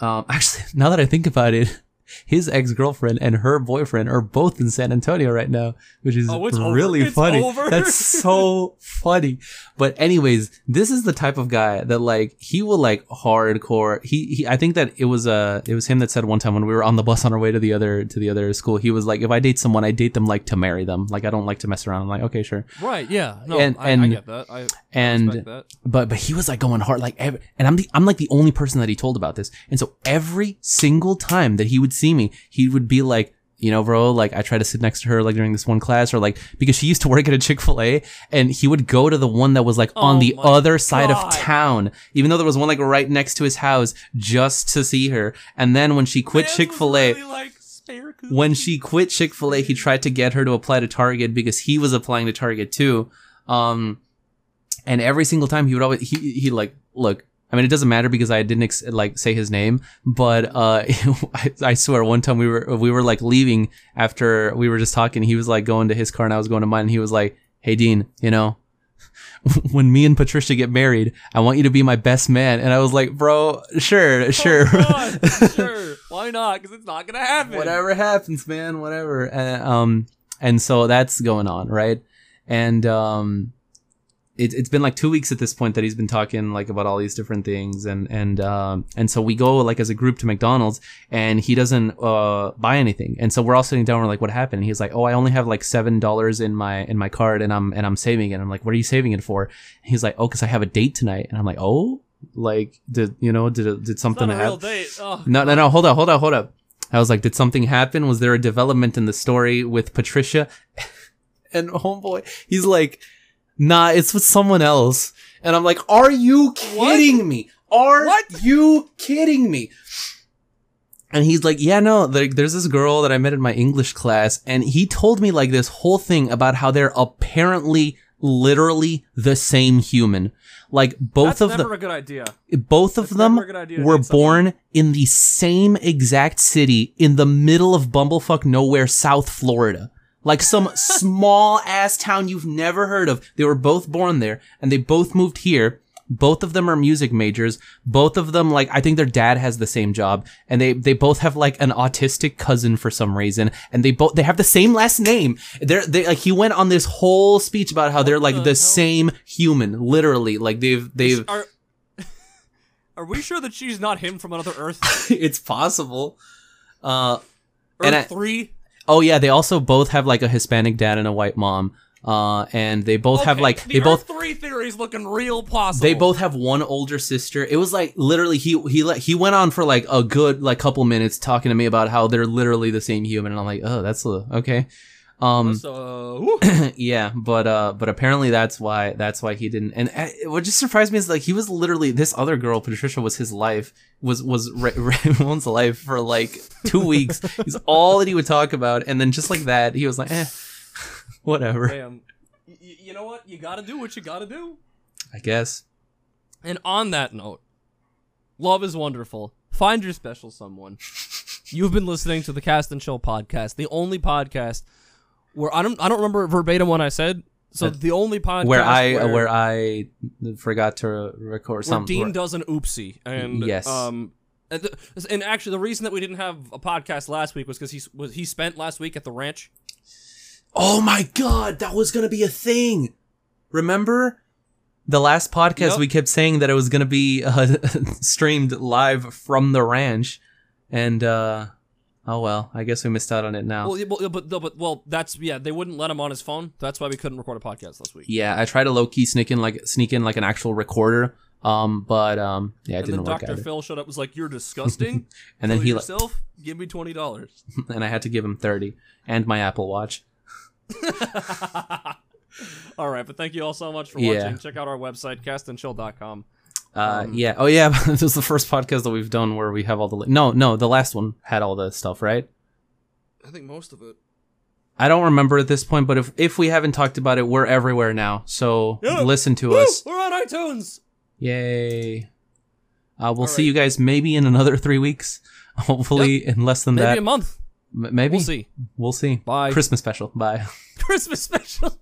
Um [LAUGHS] actually now that I think about it, his ex-girlfriend and her boyfriend are both in San Antonio right now, which is Oh, really funny. That's so funny. But anyways, this is the type of guy that like he will like hardcore. He, he I think that it was uh it was him that said one time when we were on the bus on our way to the other to the other school, he was like, if I date someone, I date them like to marry them. Like I don't like to mess around. I'm like, okay, sure. Right. Yeah. No, And- I, I get that. I, and- that. but but he was like going hard like every, and I'm the I'm like the only person that he told about this. And so every single time that he would see me, he would be like, you know, bro, like I try to sit next to her like during this one class or like because she used to work at a Chick-fil-A and he would go to the one that was like on Oh the my other side of town, even though there was one like right next to his house just to see her. And then when she quit was Chick-fil-A, really, like, when she quit Chick Fil A, he tried to get her to apply to Target because he was applying to Target too. Um, and every single time he would always he he like look. I mean, it doesn't matter because I didn't ex- like say his name, but uh, [LAUGHS] I, I swear one time we were we were like leaving after we were just talking. He was like going to his car and I was going to mine. And he was like, "Hey Dean, you know." [LAUGHS] When me and Patricia get married, I want you to be my best man. And I was like, bro, sure, sure. Oh, sure. [LAUGHS] Why not? Because it's not gonna happen. whatever happens, man, whatever. And, um, and so that's going on, right? And um, it, it's been like two weeks at this point that he's been talking like about all these different things, and and um, and so we go like as a group to McDonald's, and he doesn't uh buy anything, and so we're all sitting down. We're like, what happened? And he's like, oh, I only have like seven dollars in my in my card, and I'm and I'm saving it. I'm like, what are you saving it for? And he's like, oh, because I have a date tonight, and I'm like, oh. Like did you know did it- did It's something not a real happen? date. Oh, No, no, no. Hold up, hold up, hold up. I was like, did something happen? Was there a development in the story with Patricia? [LAUGHS] and homeboy, he's like, nah, it's with someone else. And I'm like, are you kidding me? Are What? you kidding me? And he's like, yeah, no, like, there's this girl that I met in my English class, and he told me like this whole thing about how they're apparently literally the same human. Like both That's of never them a good idea. both of That's them never a good idea to were born in the same exact city in the middle of bumblefuck nowhere, South Florida. Like some small ass town you've never heard of. They were both born there and they both moved here. Both of them are music majors. Both of them, like, I think their dad has the same job and they, they both have like an autistic cousin for some reason. And they both, they have the same last name. They're, they, like, he went on this whole speech about how they're like the the same human, literally. Like they've, they've, Are, [LAUGHS] are we sure that she's not him from another Earth? [LAUGHS] it's possible. Uh, Earth And I- three? Oh yeah, they also both have like a Hispanic dad and a white mom. Uh, and they both have like the they both three theories looking real possible. they both have one older sister. It was like literally he he like he went on for like a good like couple minutes talking to me about how they're literally the same human, and I'm like, oh, that's uh, okay. Um, So, [CLEARS THROAT] yeah, but uh, but apparently that's why that's why he didn't. And uh, what just surprised me is like he was literally this other girl, Patricia, was his life was was Ra- [LAUGHS] Ramon's life for like two weeks. He's all that he would talk about, and then just like that, he was like, eh, [LAUGHS] whatever. Damn. Y- y- you know what? You gotta do what you gotta do. I guess. And on that note, love is wonderful. Find your special someone. [LAUGHS] You've been listening to the Cast and Chill podcast, the only podcast where I don't I don't remember verbatim what I said. So the only podcast where I where, where, I forgot to record where something. Dean does an oopsie, and Yes. um, and, and actually the reason that we didn't have a podcast last week was because he was he spent last week at the ranch. Oh my god, that was gonna be a thing. Remember? The last podcast Yep. we kept saying that it was gonna be uh, [LAUGHS] streamed live from the ranch, and uh, oh well, I guess we missed out on it now. Well, yeah, well, but, but well, that's yeah. They wouldn't let him on his phone. That's why we couldn't record a podcast last week. yeah, I tried to low key sneak in like sneak in like an actual recorder, um, but um, yeah, it and didn't work Dr. Phil showed up was like, "You're [LAUGHS] disgusting." And then he like, yourself. Give me twenty dollars. [LAUGHS] and I had to give him thirty and my Apple Watch. [LAUGHS] all right, but thank you all so much for Yeah. watching. Check out our website, castandchill.com. Uh, Um, yeah. Oh, yeah. [LAUGHS] this was the first podcast that we've done where we have all the. Li- no, no, the last one had all the stuff, right? I think most of it. I don't remember at this point, but if if we haven't talked about it, we're everywhere now. So Yeah. listen to Woo! us. We're on iTunes. Yay! Uh, we'll All see right. you guys maybe in another three weeks. [LAUGHS] Hopefully, in less than Maybe that. Maybe a month. M- maybe We'll see. We'll see. Bye. Christmas special. Bye. [LAUGHS] Christmas special.